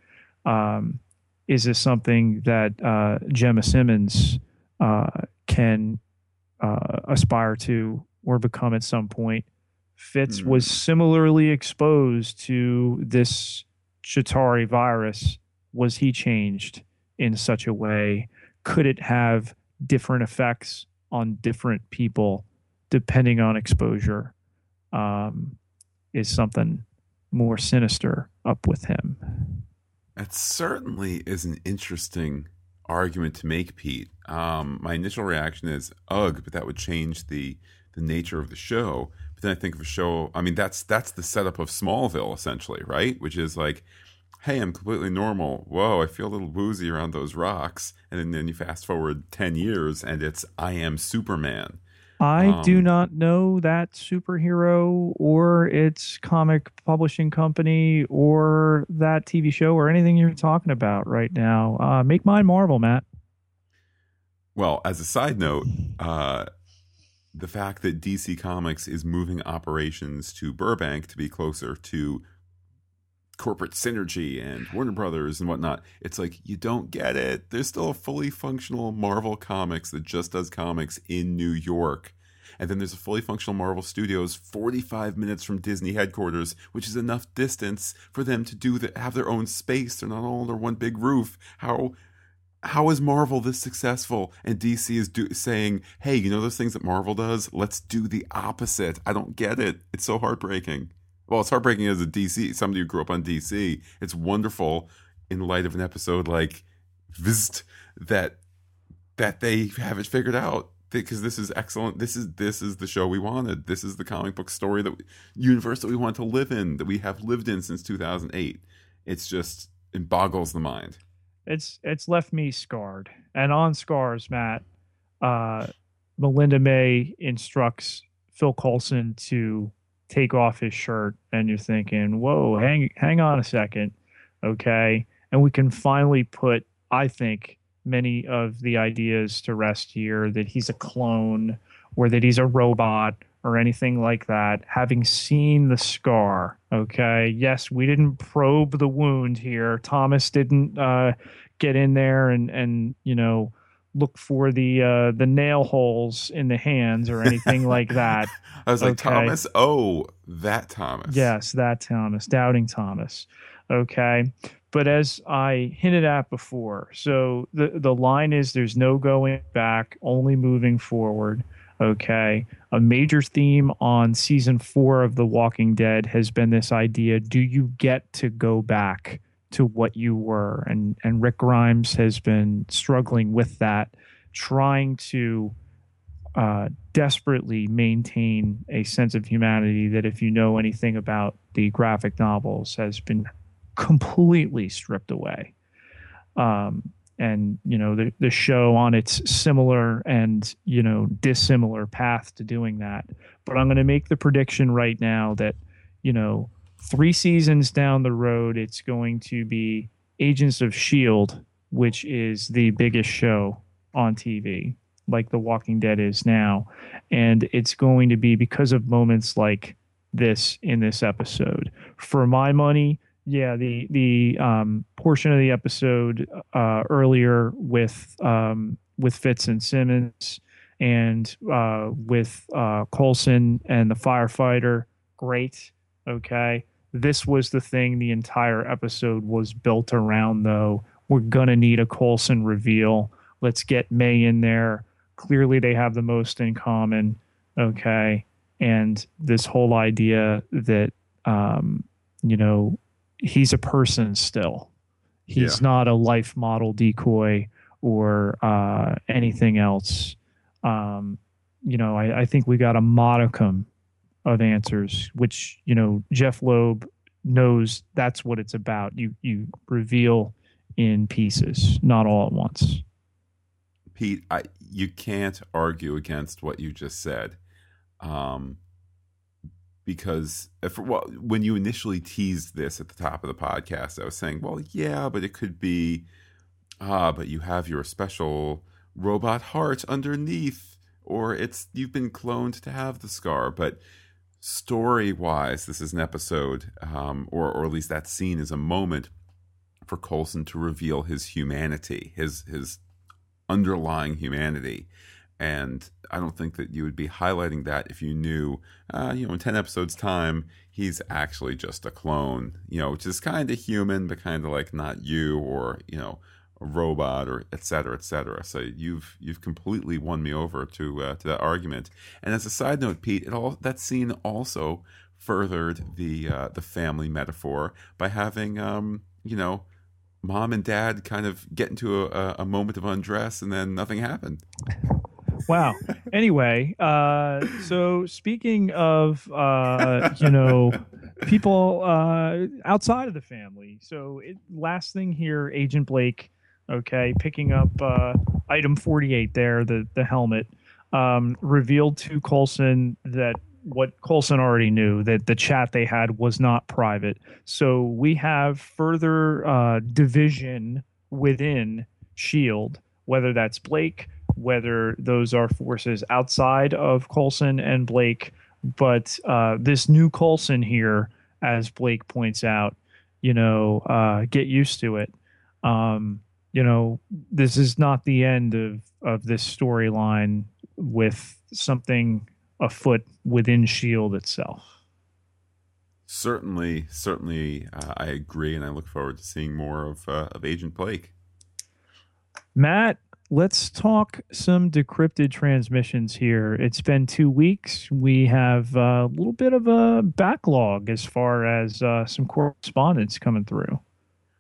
Um is this something that uh Jemma Simmons uh can uh, aspire to or become at some point. Fitz Hmm. was similarly exposed to this Chitauri virus. Was he changed in such a way? Could it have different effects on different people depending on exposure? Um, is something more sinister up with him. That certainly is an interesting argument to make, Pete. Um, my initial reaction is, ugh, but that would change the the nature of the show. But then I think of a show. I mean, that's that's the setup of Smallville, essentially, right? Which is like, hey, I'm completely normal. Whoa, I feel a little woozy around those rocks. And then, then you fast forward ten years, and it's I am Superman. I um, do not know that superhero or its comic publishing company or that TV show or anything you're talking about right now. Uh, make mine Marvel, Matt. Well, as a side note, uh, the fact that DC Comics is moving operations to Burbank to be closer to corporate synergy and Warner Brothers and whatnot. It's like you don't get it. There's still a fully functional Marvel Comics that just does comics in New York. And then there's a fully functional Marvel Studios 45 minutes from Disney headquarters, which is enough distance for them to do the, have their own space. They're not all under one big roof. How how is Marvel this successful and DC is do, saying, "Hey, you know those things that Marvel does? Let's do the opposite." I don't get it. It's so heartbreaking well, it's heartbreaking as a DC somebody who grew up on DC. It's wonderful in light of an episode like FZZT that that they have it figured out because this is excellent. This is this is the show we wanted. This is the comic book story that we, universe that we want to live in that we have lived in since 2008. It's just it boggles the mind. It's it's left me scarred. And on scars, Matt, uh, Melinda May instructs Phil Coulson to take off his shirt and you're thinking, whoa, hang hang on a second. Okay. And we can finally put, I think, many of the ideas to rest here that he's a clone or that he's a robot or anything like that, having seen the scar. Okay. Yes, we didn't probe the wound here. Thomas didn't uh, get in there and and you know look for the uh, the nail holes in the hands or anything like that. I was like. Thomas. Oh, that Thomas. Yes, that Thomas. Doubting Thomas. Okay, but as I hinted at before, so the the line is there's no going back, only moving forward. Okay, a major theme on season four of The Walking Dead has been this idea: Do you get to go back? To what you were. And and Rick Grimes has been struggling with that, trying to uh, desperately maintain a sense of humanity that, if you know anything about the graphic novels, has been completely stripped away. Um, and you know the the show on its similar and you know dissimilar path to doing that. But I'm going to make the prediction right now that you know three seasons down the road, it's going to be Agents of S.H.I.E.L.D., which is the biggest show on TV, like The Walking Dead is now. And it's going to be because of moments like this in this episode. For my money, yeah, the the um, portion of the episode uh, earlier with um, with Fitz and Simmons and uh, with uh, Coulson and the firefighter, great. Okay. This was the thing the entire episode was built around, though. We're going to need a Coulson reveal. Let's get May in there. Clearly, they have the most in common. Okay. And this whole idea that, um, you know, he's a person still. He's yeah. not a life model decoy or uh, anything else. Um, you know, I, I, think we got a modicum of answers, which you know Jeph Loeb knows that's what it's about. You you reveal in pieces, not all at once. Pete, I, you can't argue against what you just said, um, because if, well, when you initially teased this at the top of the podcast, I was saying, well, yeah, but it could be, ah, but you have your special robot heart underneath, or it's you've been cloned to have the scar, but story wise, this is an episode, um, or or at least that scene is a moment for Coulson to reveal his humanity, his his underlying humanity. And I don't think that you would be highlighting that if you knew, uh, you know, in 10 episodes' time, he's actually just a clone, you know, which is kind of human, but kind of like not you, or, you know, robot or et cetera, et cetera. So you've you've completely won me over to uh, to that argument. And as a side note, Pete, it all that scene also furthered the uh, the family metaphor by having um, you know mom and dad kind of get into a, a moment of undress and then nothing happened. Wow. anyway, uh, so speaking of uh, you know people uh, outside of the family, so it, last thing here, Agent Blake okay, picking up uh, item 48 there, the, the helmet, um, revealed to Coulson that what Coulson already knew that the chat they had was not private. So we have further uh, division within Shield, whether that's Blake, whether those are forces outside of Coulson and Blake. But uh, this new Coulson here, as Blake points out, you know, uh, get used to it. Um, you know, this is not the end of of this storyline with something afoot within Shield itself. Certainly, certainly, uh, I agree, and I look forward to seeing more of uh, of Agent Blake. Matt, let's talk some decrypted transmissions here. It's been two weeks. We have a little bit of a backlog as far as uh, some correspondence coming through.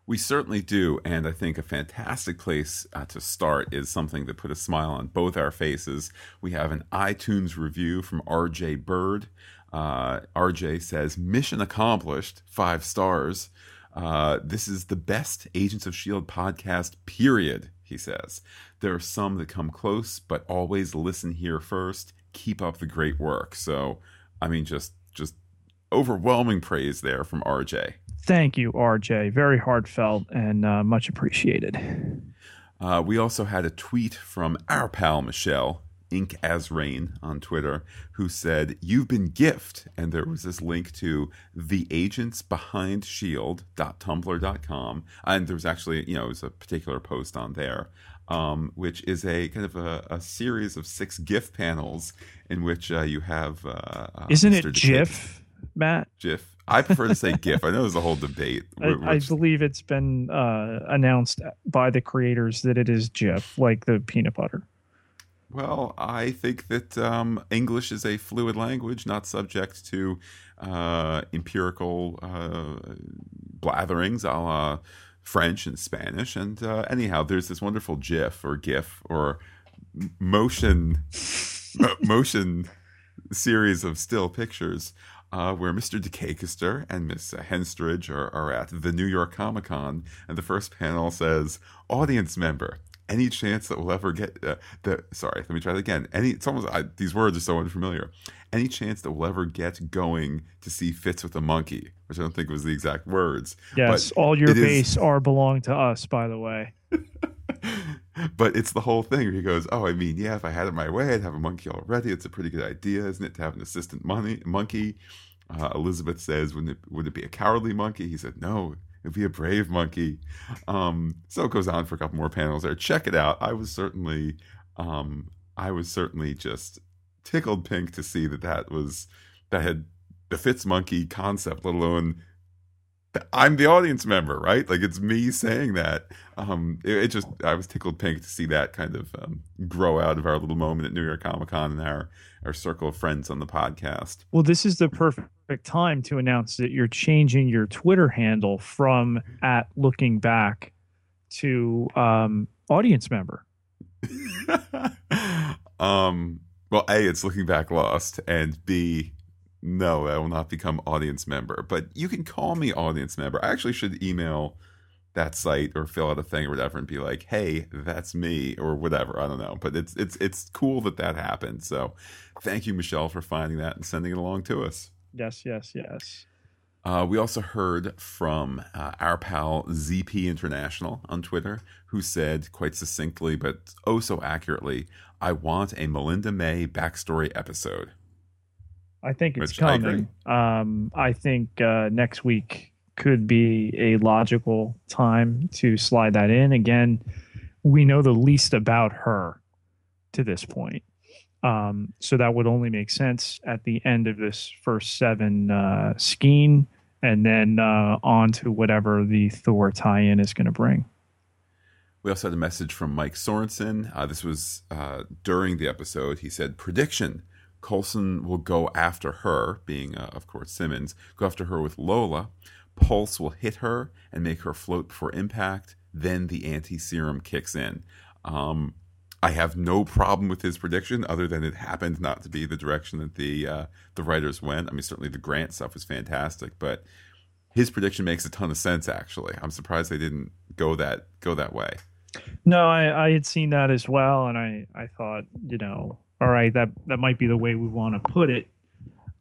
We certainly do, and I think a fantastic place uh, to start is something that put a smile on both our faces. We have an iTunes review from RJ Bird. Uh, RJ says, Mission accomplished, five stars. Uh, this is the best Agents of S.H.I.E.L.D. podcast, period, he says. There are some that come close, but always listen here first. Keep up the great work. So, I mean, just, just overwhelming praise there from RJ. Thank you, RJ. Very heartfelt and uh, much appreciated. Uh, we also had a tweet from our pal Michelle, Ink as Rain on Twitter, who said, You've been gift. And there was this link to the agents behind shield.tumblr.com. And there was actually, you know, it was a particular post on there, um, which is a kind of a, a, series of six GIF panels in which uh, you have. Uh, uh Isn't Mr. it GIF, Matt? GIF. I prefer to say GIF. I know there's a whole debate. I, I, believe it's been uh, announced by the creators that it is GIF, like the peanut butter. Well, I think that um, English is a fluid language, not subject to uh, empirical uh, blatherings a la French and Spanish. And uh, anyhow, there's this wonderful GIF or GIF or motion motion series of still pictures uh, where Mr. De Caestecker and Miss Henstridge are, are at the New York Comic Con, and the first panel says, "Audience member, any chance that we'll ever get uh, the sorry let me try that again any it's almost I, these words are so unfamiliar any chance that we'll ever get going to see Fitz with a monkey which i don't think was the exact words yes all your base is... are belong to us by the way but it's the whole thing where he goes oh i mean yeah if i had it my way i'd have a monkey already it's a pretty good idea isn't it to have an assistant money, monkey uh, elizabeth says wouldn't it, would it be a cowardly monkey he said no It'd be a brave monkey. Um, so it goes on for a couple more panels there. Check it out. I was certainly, um, I was certainly just tickled pink to see that that was that had the Fitz monkey concept, let alone I'm the audience member, right? Like it's me saying that. Um, it, it, just I was tickled pink to see that kind of um, grow out of our little moment at New York Comic Con and our our circle of friends on the podcast. Well, this is the perfect time to announce that you're changing your Twitter handle from at looking back to um, audience member. um. Well, a it's looking back lost, and b no, I will not become audience member. But you can call me audience member. I actually should email that site or fill out a thing or whatever and be like, "Hey, that's me" or whatever. I don't know, but it's it's it's cool that that happened. So, thank you, Michelle, for finding that and sending it along to us. Yes, yes, yes. Uh, we also heard from uh, our pal ZP International on Twitter, who said quite succinctly, but oh so accurately, "I want a Melinda May backstory episode." I think it's Which coming. I, um, I think uh, next week could be a logical time to slide that in. Again, we know the least about her to this point. Um, so that would only make sense at the end of this first seven uh, and then uh, on to whatever the Thor tie in is going to bring. We also had a message from Mike Sorensen. Uh, this was uh, during the episode. He said, Prediction Coulson will go after her, being, uh, of course, Simmons, go after her with Lola. Pulse will hit her and make her float before impact. Then the anti serum kicks in. Um, I have no problem with his prediction, other than it happened not to be the direction that the uh, the writers went. I mean, certainly the Grant stuff was fantastic, but his prediction makes a ton of sense. Actually, I'm surprised they didn't go that go that way. No, I, I had seen that as well, and I I thought you know, all right, that that might be the way we want to put it,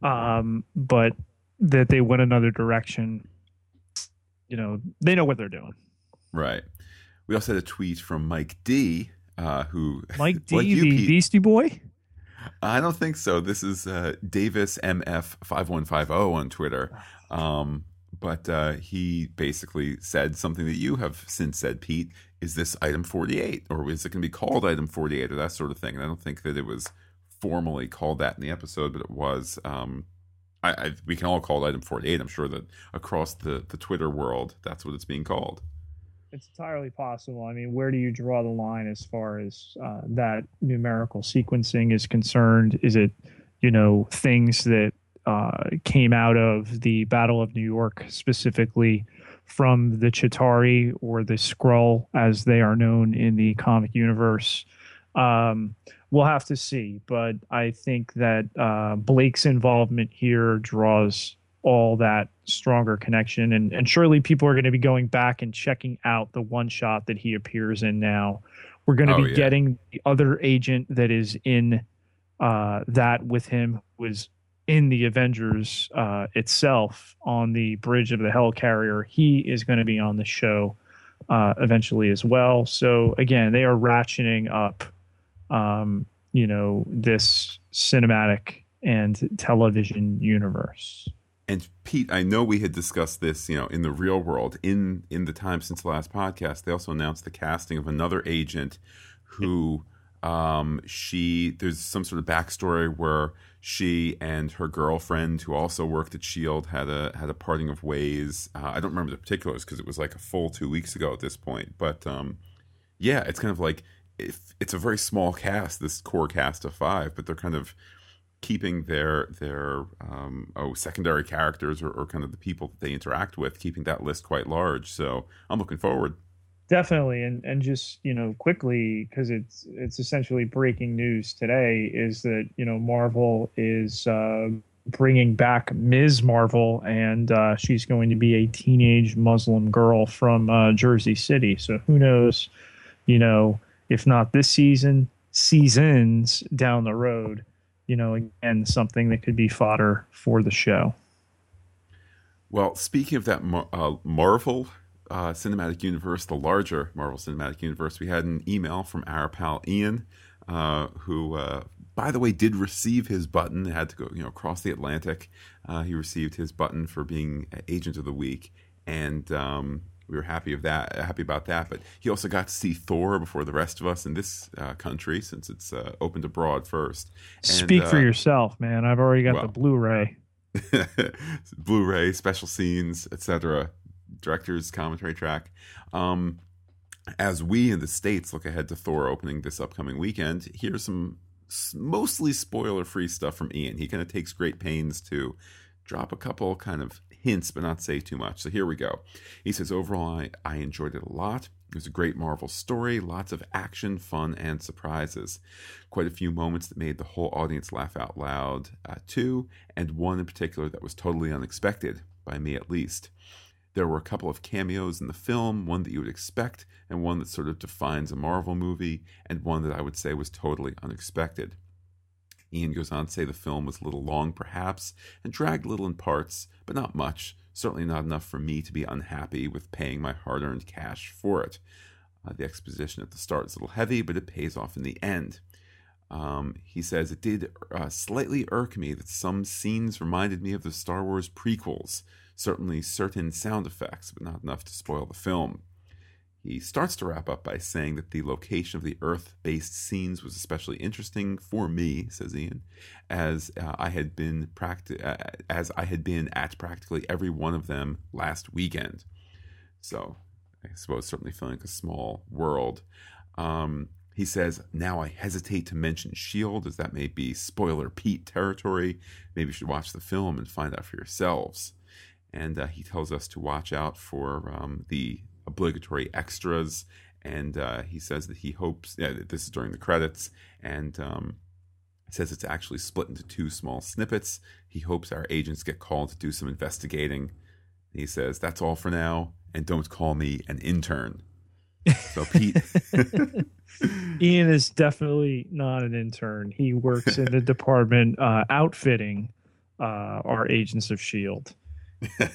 um, but that they went another direction. You know, they know what they're doing. Right. We also had a tweet from Mike D uh, who Mike D, like you, the Pete. Beastie Boy. I don't think so. This is uh, Davis MF five one five zero on Twitter, um, but uh, he basically said something that you have since said, Pete. Is this item forty eight, or is it going to be called item forty eight, or that sort of thing? And I don't think that it was formally called that in the episode, but it was. Um, I, I, we can all call it item forty eight. I'm sure that across the the Twitter world, that's what it's being called it's entirely possible. I mean, where do you draw the line as far as uh, that numerical sequencing is concerned? Is it, you know, things that came out of the Battle of New York specifically from the Chitauri or the Skrull, as they are known in the comic universe? Um, we'll have to see, but I think that uh, Blake's involvement here draws all that stronger connection and and surely people are going to be going back and checking out the one shot that he appears in now we're going to oh, be yeah. getting the other agent that is in uh, that with him was in the avengers uh, itself on the bridge of the helicarrier he is going to be on the show uh, eventually as well so again they are ratcheting up um, you know this cinematic and television universe and Pete, I know we had discussed this, you know, in the real world. In in the time since the last podcast, they also announced the casting of another agent who um, she there's some sort of backstory where she and her girlfriend, who also worked at Shield, had a had a parting of ways. Uh, I don't remember the particulars because it was like a full two weeks ago at this point. But um, yeah, it's kind of like if it's a very small cast, this core cast of five, but they're kind of keeping their their um, oh secondary characters or, or, kind of the people that they interact with, keeping that list quite large. So I'm looking forward. Definitely, and and just you know quickly because it's it's essentially breaking news today is that you know Marvel is. Uh, bringing back Ms. Marvel, and uh, she's going to be a teenage Muslim girl from uh, Jersey City. So who knows, you know, if not this season, seasons down the road, you know, again, something that could be fodder for the show. Well, speaking of that uh, Marvel uh, Cinematic Universe, the larger Marvel Cinematic Universe, we had an email from our pal Ian, uh, who, uh, by the way, did receive his button. Had to go, you know, across the Atlantic. Uh, he received his button for being Agent of the Week, and um, we were happy of that, happy about that. But he also got to see Thor before the rest of us in this uh, country, since it's uh, opened abroad first. And, Speak for uh, yourself, man. I've already got well, the Blu-ray, Blu-ray, special scenes, etc. Director's commentary track. Um, as we in the states look ahead to Thor opening this upcoming weekend, here's some mostly spoiler-free stuff from Ian. He kind of takes great pains to drop a couple kind of hints, but not say too much. So here we go. He says, Overall, I, I enjoyed it a lot. It was a great Marvel story, lots of action, fun, and surprises. Quite a few moments that made the whole audience laugh out loud, uh, too, and one in particular that was totally unexpected, by me at least. There were a couple of cameos in the film, one that you would expect, and one that sort of defines a Marvel movie, and one that I would say was totally unexpected. Ian goes on to say the film was a little long, perhaps, and dragged a little in parts, but not much. Certainly not enough for me to be unhappy with paying my hard earned cash for it. Uh, the exposition at the start is a little heavy, but it pays off in the end. Um, he says it did uh, slightly irk me that some scenes reminded me of the Star Wars prequels. Certainly certain sound effects, but not enough to spoil the film. He starts to wrap up by saying that the location of the Earth based scenes was especially interesting for me, says Ian, as uh, I had been practi- uh, as I had been at practically every one of them last weekend. So, I suppose certainly feeling like a small world. Um, he says, Now I hesitate to mention S.H.I.E.L.D., as that may be spoiler Pete territory. Maybe you should watch the film and find out for yourselves. And uh, he tells us to watch out for um, the obligatory extras. And uh, he says that he hopes, yeah, this is during the credits, and um, says it's actually split into two small snippets. He hopes our agents get called to do some investigating. He says, That's all for now, and don't call me an intern. So, Pete. Ian is definitely not an intern. He works in the department uh, outfitting uh, our agents of Shield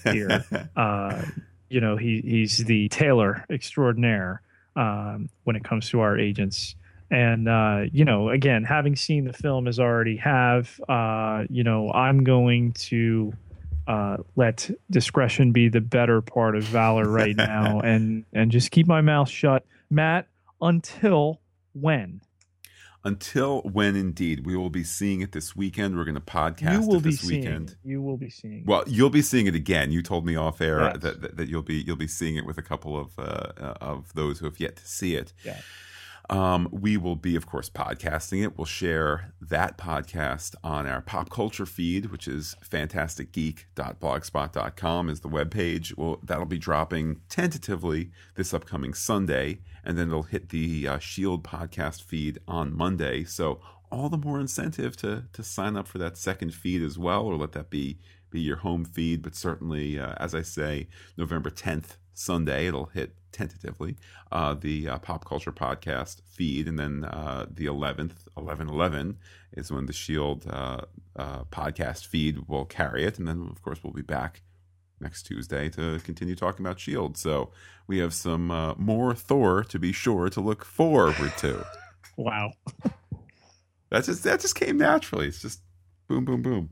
here. Uh, you know, he he's the tailor extraordinaire um, when it comes to our agents. And uh, you know, again, having seen the film as I already have, uh, you know, I'm going to uh, let discretion be the better part of valor right now, and and just keep my mouth shut, Matt until when? Until when, indeed, we will be seeing it this weekend. We're going to podcast you will it this be seeing weekend. It. You will be seeing. It. Well, you'll be seeing it again. You told me off air Yes. that, that that you'll be you'll be seeing it with a couple of uh, uh, of those who have yet to see it. Yeah. Um, we will be, of course, podcasting it. We'll share that podcast on our pop culture feed, which is fantasticgeek.blogspot.com is the webpage. Well, that'll be dropping tentatively this upcoming Sunday, and then it'll hit the uh, Shield podcast feed on Monday. So all the more incentive to to sign up for that second feed as well, or let that be be your home feed. But certainly, uh, as I say, November 10th, Sunday, it'll hit tentatively uh, the uh, pop culture podcast feed, and then uh, the 11th, 11 11 is when the Shield uh, uh, podcast feed will carry it, and then of course we'll be back next Tuesday to continue talking about Shield. So we have some uh, more Thor to be sure to look forward to. Wow. That just that just came naturally. It's just boom, boom, boom.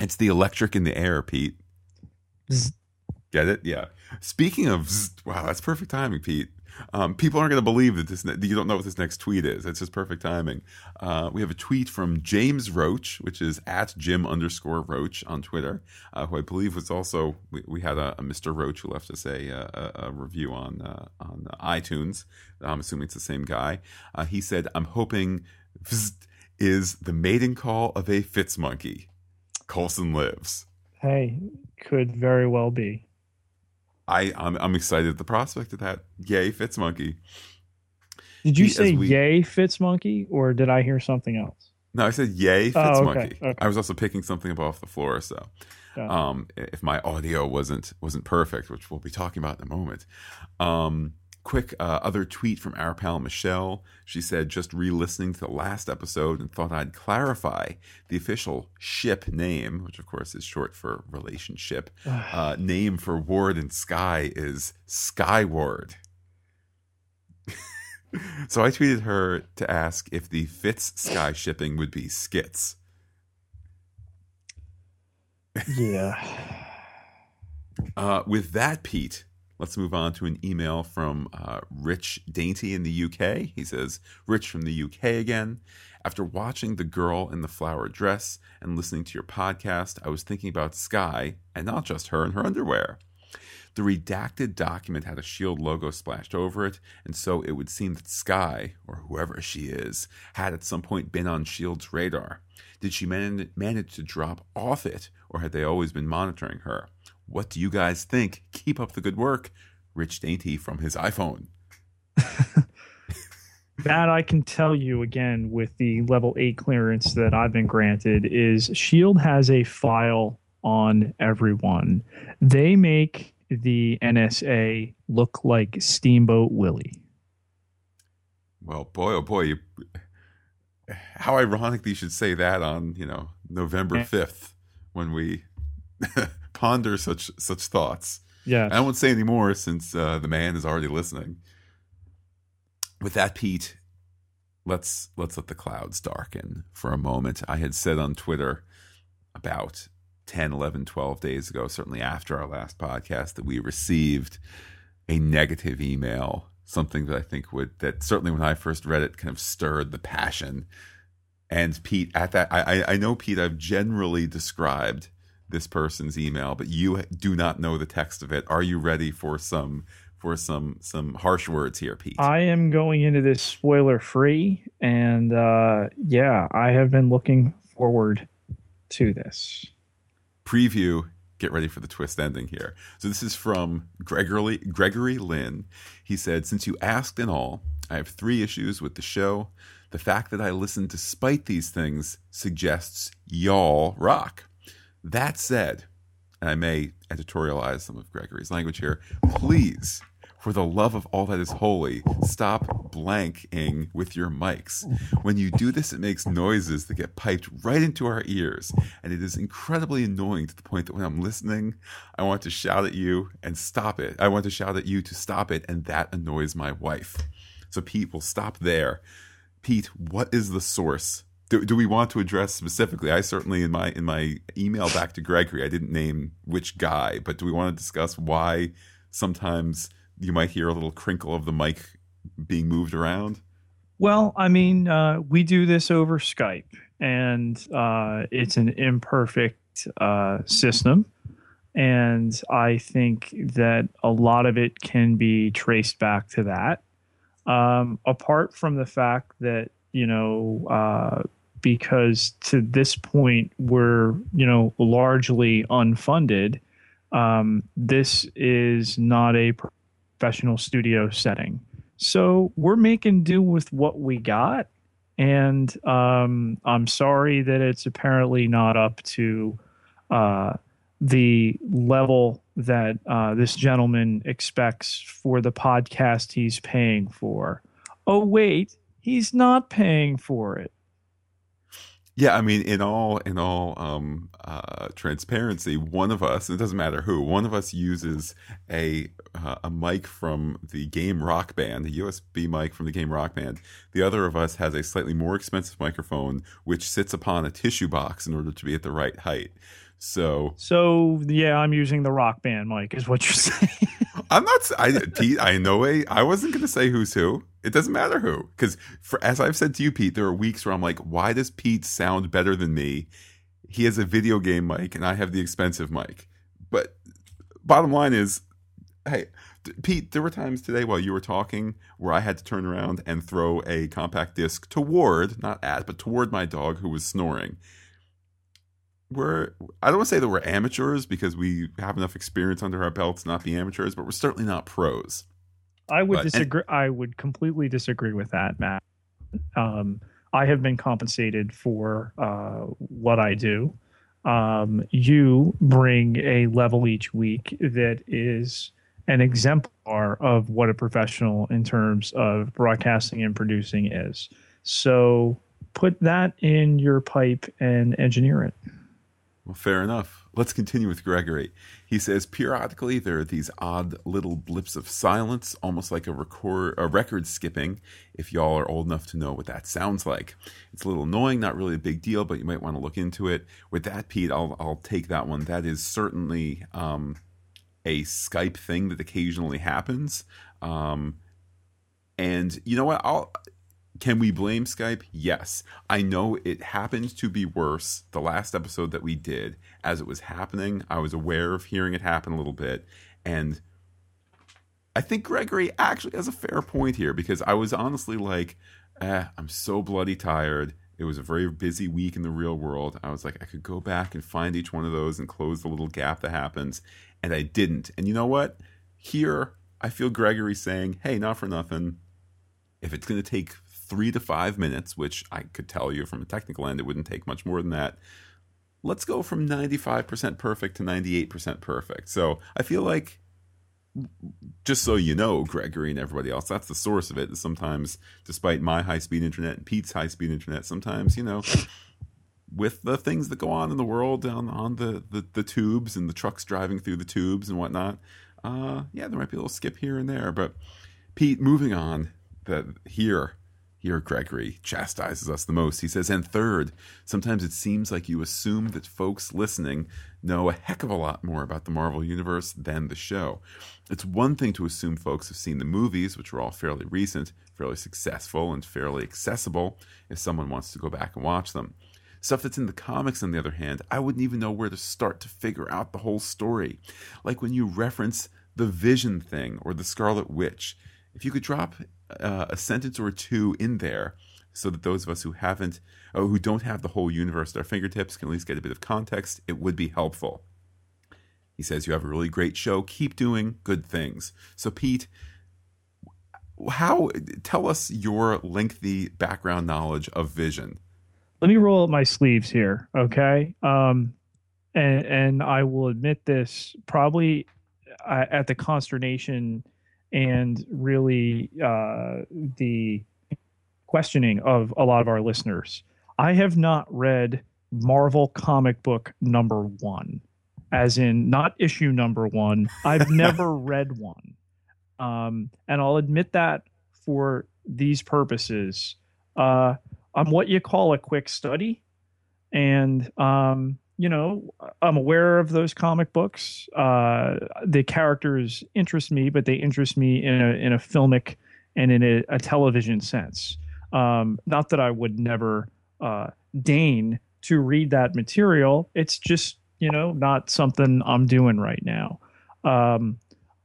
It's the electric in the air, Pete. Zzz. Get it? Yeah. Speaking of, wow, that's perfect timing, Pete. Um, people aren't going to believe that this. ne- You don't know what this next tweet is. It's just perfect timing. Uh, we have a tweet from James Roach, which is at Jim underscore Roach on Twitter, uh, who I believe was also. We, we had a, a Mr. Roach who left us a, a, a review on uh, on iTunes. I'm assuming it's the same guy. Uh, he said, "I'm hoping is the mating call of a Fitz monkey. Coulson lives." Hey, could very well be. I I'm, I'm excited at the prospect of that. Yay, Fitzmonkey. Did you As say we- yay, Fitzmonkey, or did I hear something else? No, I said yay, Oh, Fitzmonkey. okay, okay. I was also picking something up off the floor, so um, if my audio wasn't wasn't perfect, which we'll be talking about in a moment. Um, quick uh, other tweet from our pal Michelle. She said, just re-listening to the last episode and thought I'd clarify the official ship name, which of course is short for relationship. Uh, name for Ward and Skye is Skyward. so I tweeted her to ask if the Fitz Skye shipping would be skits. yeah. Uh, with that, Pete, let's move on to an email from uh, Rich Dainty in the UK. He says, Rich from the UK again. After watching The Girl in the Flower Dress and listening to your podcast, I was thinking about Skye and not just her and her underwear. The redacted document had a Shield logo splashed over it, and so it would seem that Skye, or whoever she is, had at some point been on Shield's radar. Did she man- manage to drop off it, or had they always been monitoring her? What do you guys think? Keep up the good work. Rich Dainty from his iPhone. That I can tell you again with the level 8 clearance that I've been granted is Shield has a file on everyone. They make the NSA look like Steamboat Willie. Well, boy, oh boy, you, how ironic that you should say that on you know November fifth when we ponder such such thoughts. Yeah, I won't say any more since uh, the man is already listening. With that, Pete, let's let's let the clouds darken for a moment. I had said on Twitter about 10, 11, 12 days ago, certainly after our last podcast, that we received a negative email, something that I think would that certainly when I first read it kind of stirred the passion. And Pete, at that, I, I- I know Pete, I've generally described this person's email, but you do not know the text of it. Are you ready for some for some some harsh words here, Pete. I am going into this spoiler free, and uh, yeah, I have been looking forward to this preview. Get ready for the twist ending here. So this is from Gregory Gregory Lynn. He said, "Since you asked and all, I have three issues with the show. The fact that I listen despite these things suggests y'all rock. That said." and I may editorialize some of Gregory's language here, please, for the love of all that is holy, stop blanking with your mics. When you do this, it makes noises that get piped right into our ears, and it is incredibly annoying to the point that when I'm listening, I want to shout at you and stop it. I want to shout at you to stop it, and that annoys my wife. So, Pete, we'll stop there. Pete, what is the source do, do we want to address specifically? I certainly in my in my email back to Gregory, I didn't name which guy, but do we want to discuss why sometimes you might hear a little crinkle of the mic being moved around? Well, I mean, uh, we do this over Skype, and uh, it's an imperfect uh, system. And I think that a lot of it can be traced back to that. Um, apart from the fact that you know, uh, because to this point we're, you know, largely unfunded. Um, this is not a professional studio setting. So we're making do with what we got. And um, I'm sorry that it's apparently not up to uh, the level that uh, this gentleman expects for the podcast he's paying for. Oh, wait, he's not paying for it. Yeah, I mean, in all in all um, uh, transparency, one of us it doesn't matter who one of us uses a uh, a mic from the game Rock Band, a USB mic from the game Rock Band. The other of us has a slightly more expensive microphone, which sits upon a tissue box in order to be at the right height. So, so yeah, I'm using the Rock Band mic, is what you're saying. I'm not. I Pete. I know. A, I wasn't going to say who's who. It doesn't matter who, because as I've said to you, Pete, there are weeks where I'm like, why does Pete sound better than me? He has a video game mic, and I have the expensive mic. But bottom line is, hey, Pete, there were times today while you were talking where I had to turn around and throw a compact disc toward, not at, but toward my dog who was snoring. We're, I don't want to say that we're amateurs because we have enough experience under our belts not be amateurs, but we're certainly not pros. I would but, disagree. And, I would completely disagree with that, Matt. Um, I have been compensated for uh, what I do. Um, you bring a level each week that is an exemplar of what a professional in terms of broadcasting and producing is. So put that in your pipe and engineer it. Well, fair enough. Let's continue with Gregory. He says periodically there are these odd little blips of silence, almost like a record a record skipping. If y'all are old enough to know what that sounds like, it's a little annoying, not really a big deal, but you might want to look into it. With that, Pete, I'll I'll take that one. That is certainly um, a Skype thing that occasionally happens. Um, and you know what? I'll can we blame Skype? Yes. I know it happened to be worse the last episode that we did. As it was happening, I was aware of hearing it happen a little bit. And I think Gregory actually has a fair point here because I was honestly like, eh, I'm so bloody tired. It was a very busy week in the real world. I was like, I could go back and find each one of those and close the little gap that happens. And I didn't. And you know what? Here, I feel Gregory saying, hey, not for nothing. If it's going to take three to five minutes, which I could tell you from a technical end, it wouldn't take much more than that. Let's go from 95% perfect to 98% perfect. So I feel like, just so you know, Gregory and everybody else, that's the source of it. Sometimes, despite my high speed internet and Pete's high speed internet, sometimes, you know, with the things that go on in the world on, on the, the, the tubes and the trucks driving through the tubes and whatnot, uh, yeah, there might be a little skip here and there. But Pete, moving on, the here here, Gregory chastises us the most. He says, and third, sometimes it seems like you assume that folks listening know a heck of a lot more about the Marvel Universe than the show. It's one thing to assume folks have seen the movies, which are all fairly recent, fairly successful, and fairly accessible if someone wants to go back and watch them. Stuff that's in the comics, on the other hand, I wouldn't even know where to start to figure out the whole story. Like when you reference the Vision thing or the Scarlet Witch. If you could drop uh, a sentence or two in there, so that those of us who haven't, oh, who don't have the whole universe at our fingertips, can at least get a bit of context, it would be helpful. He says you have a really great show. Keep doing good things. So, Pete, how tell us your lengthy background knowledge of Vision? Let me roll up my sleeves here, okay? Um, and and I will admit this probably uh, at the consternation and really uh, the questioning of a lot of our listeners. I have not read Marvel comic book number one, as in not issue number one. I've never read one. Um, and I'll admit that for these purposes, uh, I'm what you call a quick study. And um, you know, I'm aware of those comic books. Uh, the characters interest me, but they interest me in a in a filmic and in a, a television sense. Um, not that I would never uh, deign to read that material. It's just you know not something I'm doing right now. Um,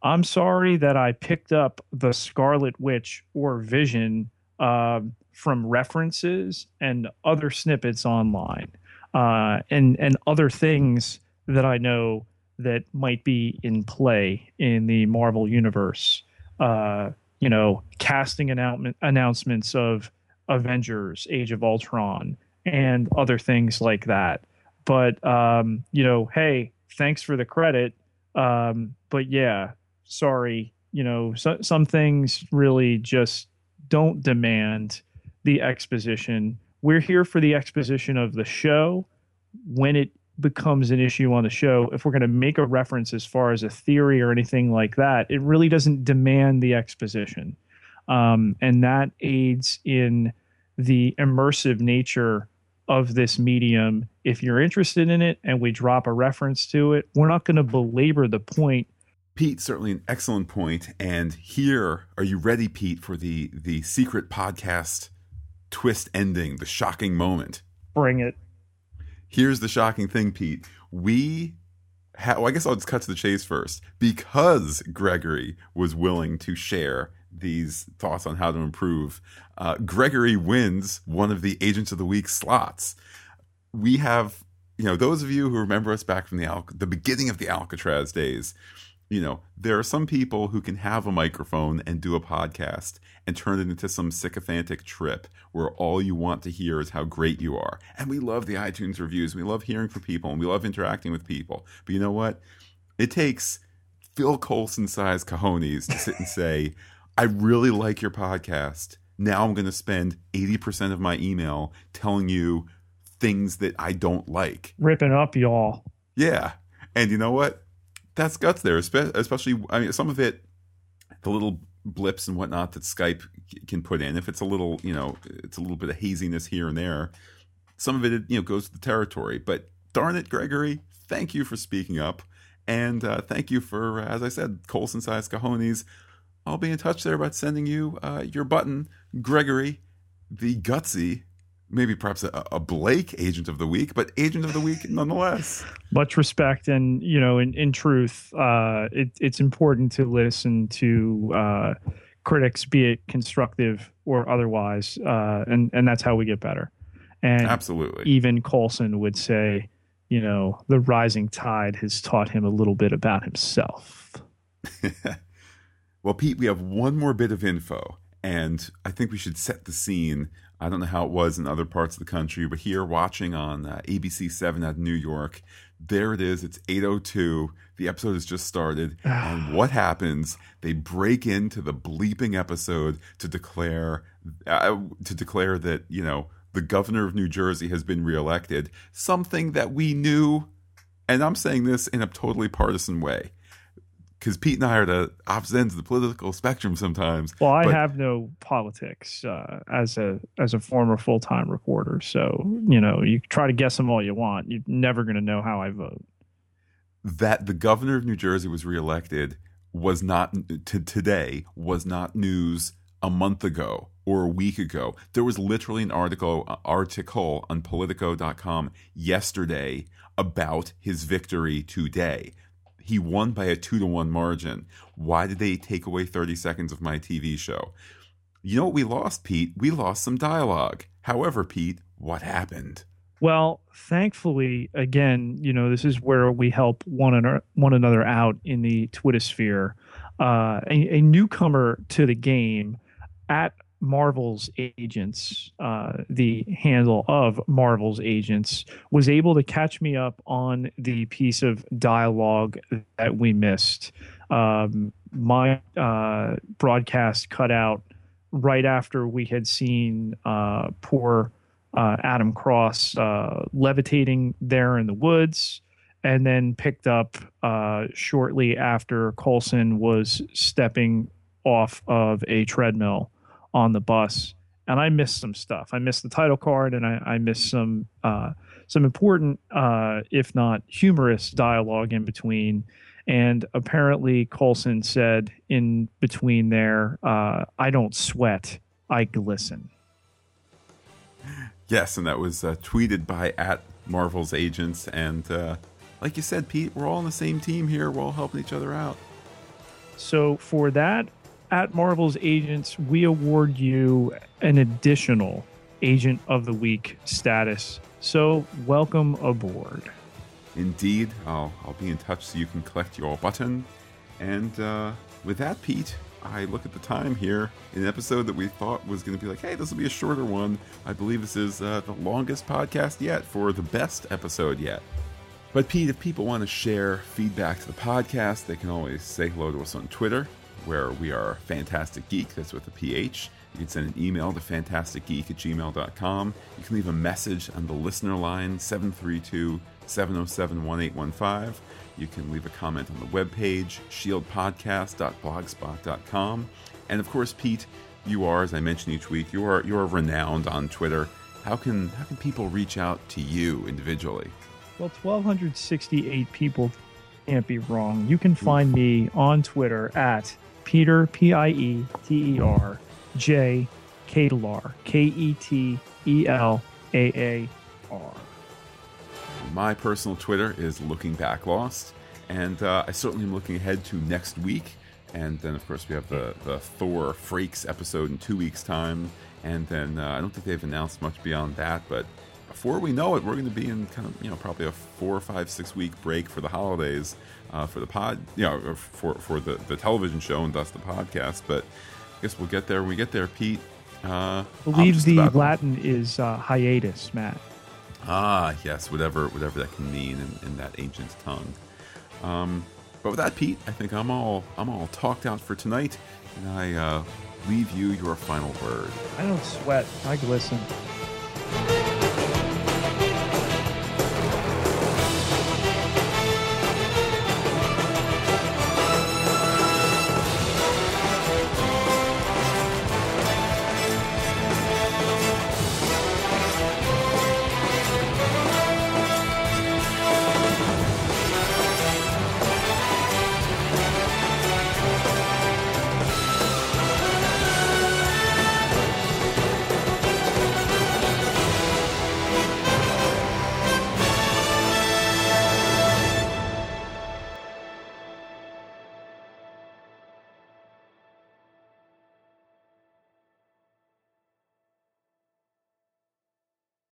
I'm sorry that I picked up the Scarlet Witch or Vision uh, from references and other snippets online uh, and and other things that I know that might be in play in the Marvel universe. Uh, you know, casting announcement announcements of Avengers, Age of Ultron, and other things like that. But um, you know, hey, thanks for the credit. Um, but yeah, sorry. You know, so, some things really just don't demand the exposition we're here for the exposition of the show. When it becomes an issue on the show if we're going to make a reference as far as a theory or anything like that it really doesn't demand the exposition. Um, and that aids in the immersive nature of this medium. If you're interested in it and we drop a reference to it we're not going to belabor the point. Pete, certainly an excellent point. And here, are you ready, Pete, for the the secret podcast twist ending, the shocking moment. Bring it. Here's the shocking thing, Pete. We ha- well, I guess I'll just cut to the chase first. Because Gregory was willing to share these thoughts on how to improve, uh, Gregory wins one of the Agents of the Week slots. We have, you know, those of you who remember us back from the Al- the beginning of the Alcatraz days, you know, there are some people who can have a microphone and do a podcast and turn it into some sycophantic trip where all you want to hear is how great you are. And we love the iTunes reviews. We love hearing from people and we love interacting with people. But you know what? It takes Phil Coulson sized cojones to sit and say, I really like your podcast. Now I'm going to spend 80% of my email telling you things that I don't like. Ripping up y'all. Yeah. And you know what? That's guts there, especially. I mean, some of it, the little blips and whatnot that Skype can put in. If it's a little, you know, it's a little bit of haziness here and there. Some of it, you know, goes to the territory. But darn it, Gregory, thank you for speaking up, and uh, thank you for, as I said, Coulson size cojones. I'll be in touch there about sending you uh, your button, Gregory, the gutsy maybe perhaps a, a, Blake agent of the week, but agent of the week nonetheless. Much respect, and you know, in in truth, uh, it, it's important to listen to uh, critics, be it constructive or otherwise, uh, and and that's how we get better. And absolutely, even Coulson would say, you know, the rising tide has taught him a little bit about himself. well, Pete, we have one more bit of info. And I think we should set the scene I don't know how it was in other parts of the country, but here watching on uh, ABC 7 out of New York, there it is. It's 802. The episode has just started. and what happens? They break into the bleeping episode to declare uh, to declare that, you know, the governor of New Jersey has been reelected, something that we knew and I'm saying this in a totally partisan way because Pete and I are the opposite ends of the political spectrum sometimes. Well, I but, have no politics uh, as a as a former full time reporter, so you know you try to guess them all you want. You're never going to know how I vote. That the governor of New Jersey was reelected was not to today was not news a month ago or a week ago. There was literally an article uh, article on Politico.com yesterday about his victory today He won by a two to one margin. Why did they take away 30 seconds of my TV show? You know what we lost, Pete? We lost some dialogue. However, Pete, what happened? Well, thankfully, again, you know, this is where we help one another, one another out in the Twitter sphere. Uh, a, a, newcomer to the game at Marvel's Agents, uh, the handle of Marvel's Agents, was able to catch me up on the piece of dialogue that we missed. Um, my uh, broadcast cut out right after we had seen uh, poor uh, Adam Cross uh, levitating there in the woods, and then picked up uh, shortly after Coulson was stepping off of a treadmill on the bus. And I missed some stuff. I missed the title card, and I, I missed some uh, some important, uh, if not humorous, dialogue in between. And apparently, Coulson said in between there, uh, "I don't sweat, I glisten." Yes, and that was uh, tweeted by at Marvel's agents. And uh, like you said, Pete, we're all on the same team here. We're all helping each other out. So for that, at Marvel's agents, we award you an additional Agent of the Week status. So welcome aboard. Indeed, I'll, I'll be in touch so you can collect your button. And uh, with that, Pete, I look at the time here in an episode that we thought was going to be like, hey, this will be a shorter one. I believe this is uh, the longest podcast yet for the best episode yet. But Pete, if people want to share feedback to the podcast, they can always say hello to us on Twitter, where we are Phantastic Geek. That's with a PH. You can send an email to phantasticgeek at gmail.com. You can leave a message on the listener line, 732 707 1815. You can leave a comment on the webpage, shieldpodcast.blogspot.com. And of course, Pete, you are, as I mentioned each week, you are you are renowned on Twitter. How can how can people reach out to you individually? Well, 1,268 people can't be wrong. You can find me on Twitter at Peter P I E T E R J Ketelaar K E T E L A A R. My personal Twitter is Looking Back Lost, and uh, I certainly am looking ahead to next week. And then, of course, we have the, the Thor Frakes episode in two weeks' time. And then uh, I don't think they've announced much beyond that, but before we know it, we're going to be in kind of you know probably a four, five, six week break for the holidays uh, for the pod, you know, for for the the television show and thus the podcast. But I guess we'll get there. When we get there, Pete. Uh, I believe the Latin is uh, hiatus, Matt. Ah, yes, whatever whatever that can mean in, in that ancient tongue. Um, but with that, Pete, I think I'm all I'm all talked out for tonight, and I uh, leave you your final word. I don't sweat. I glisten.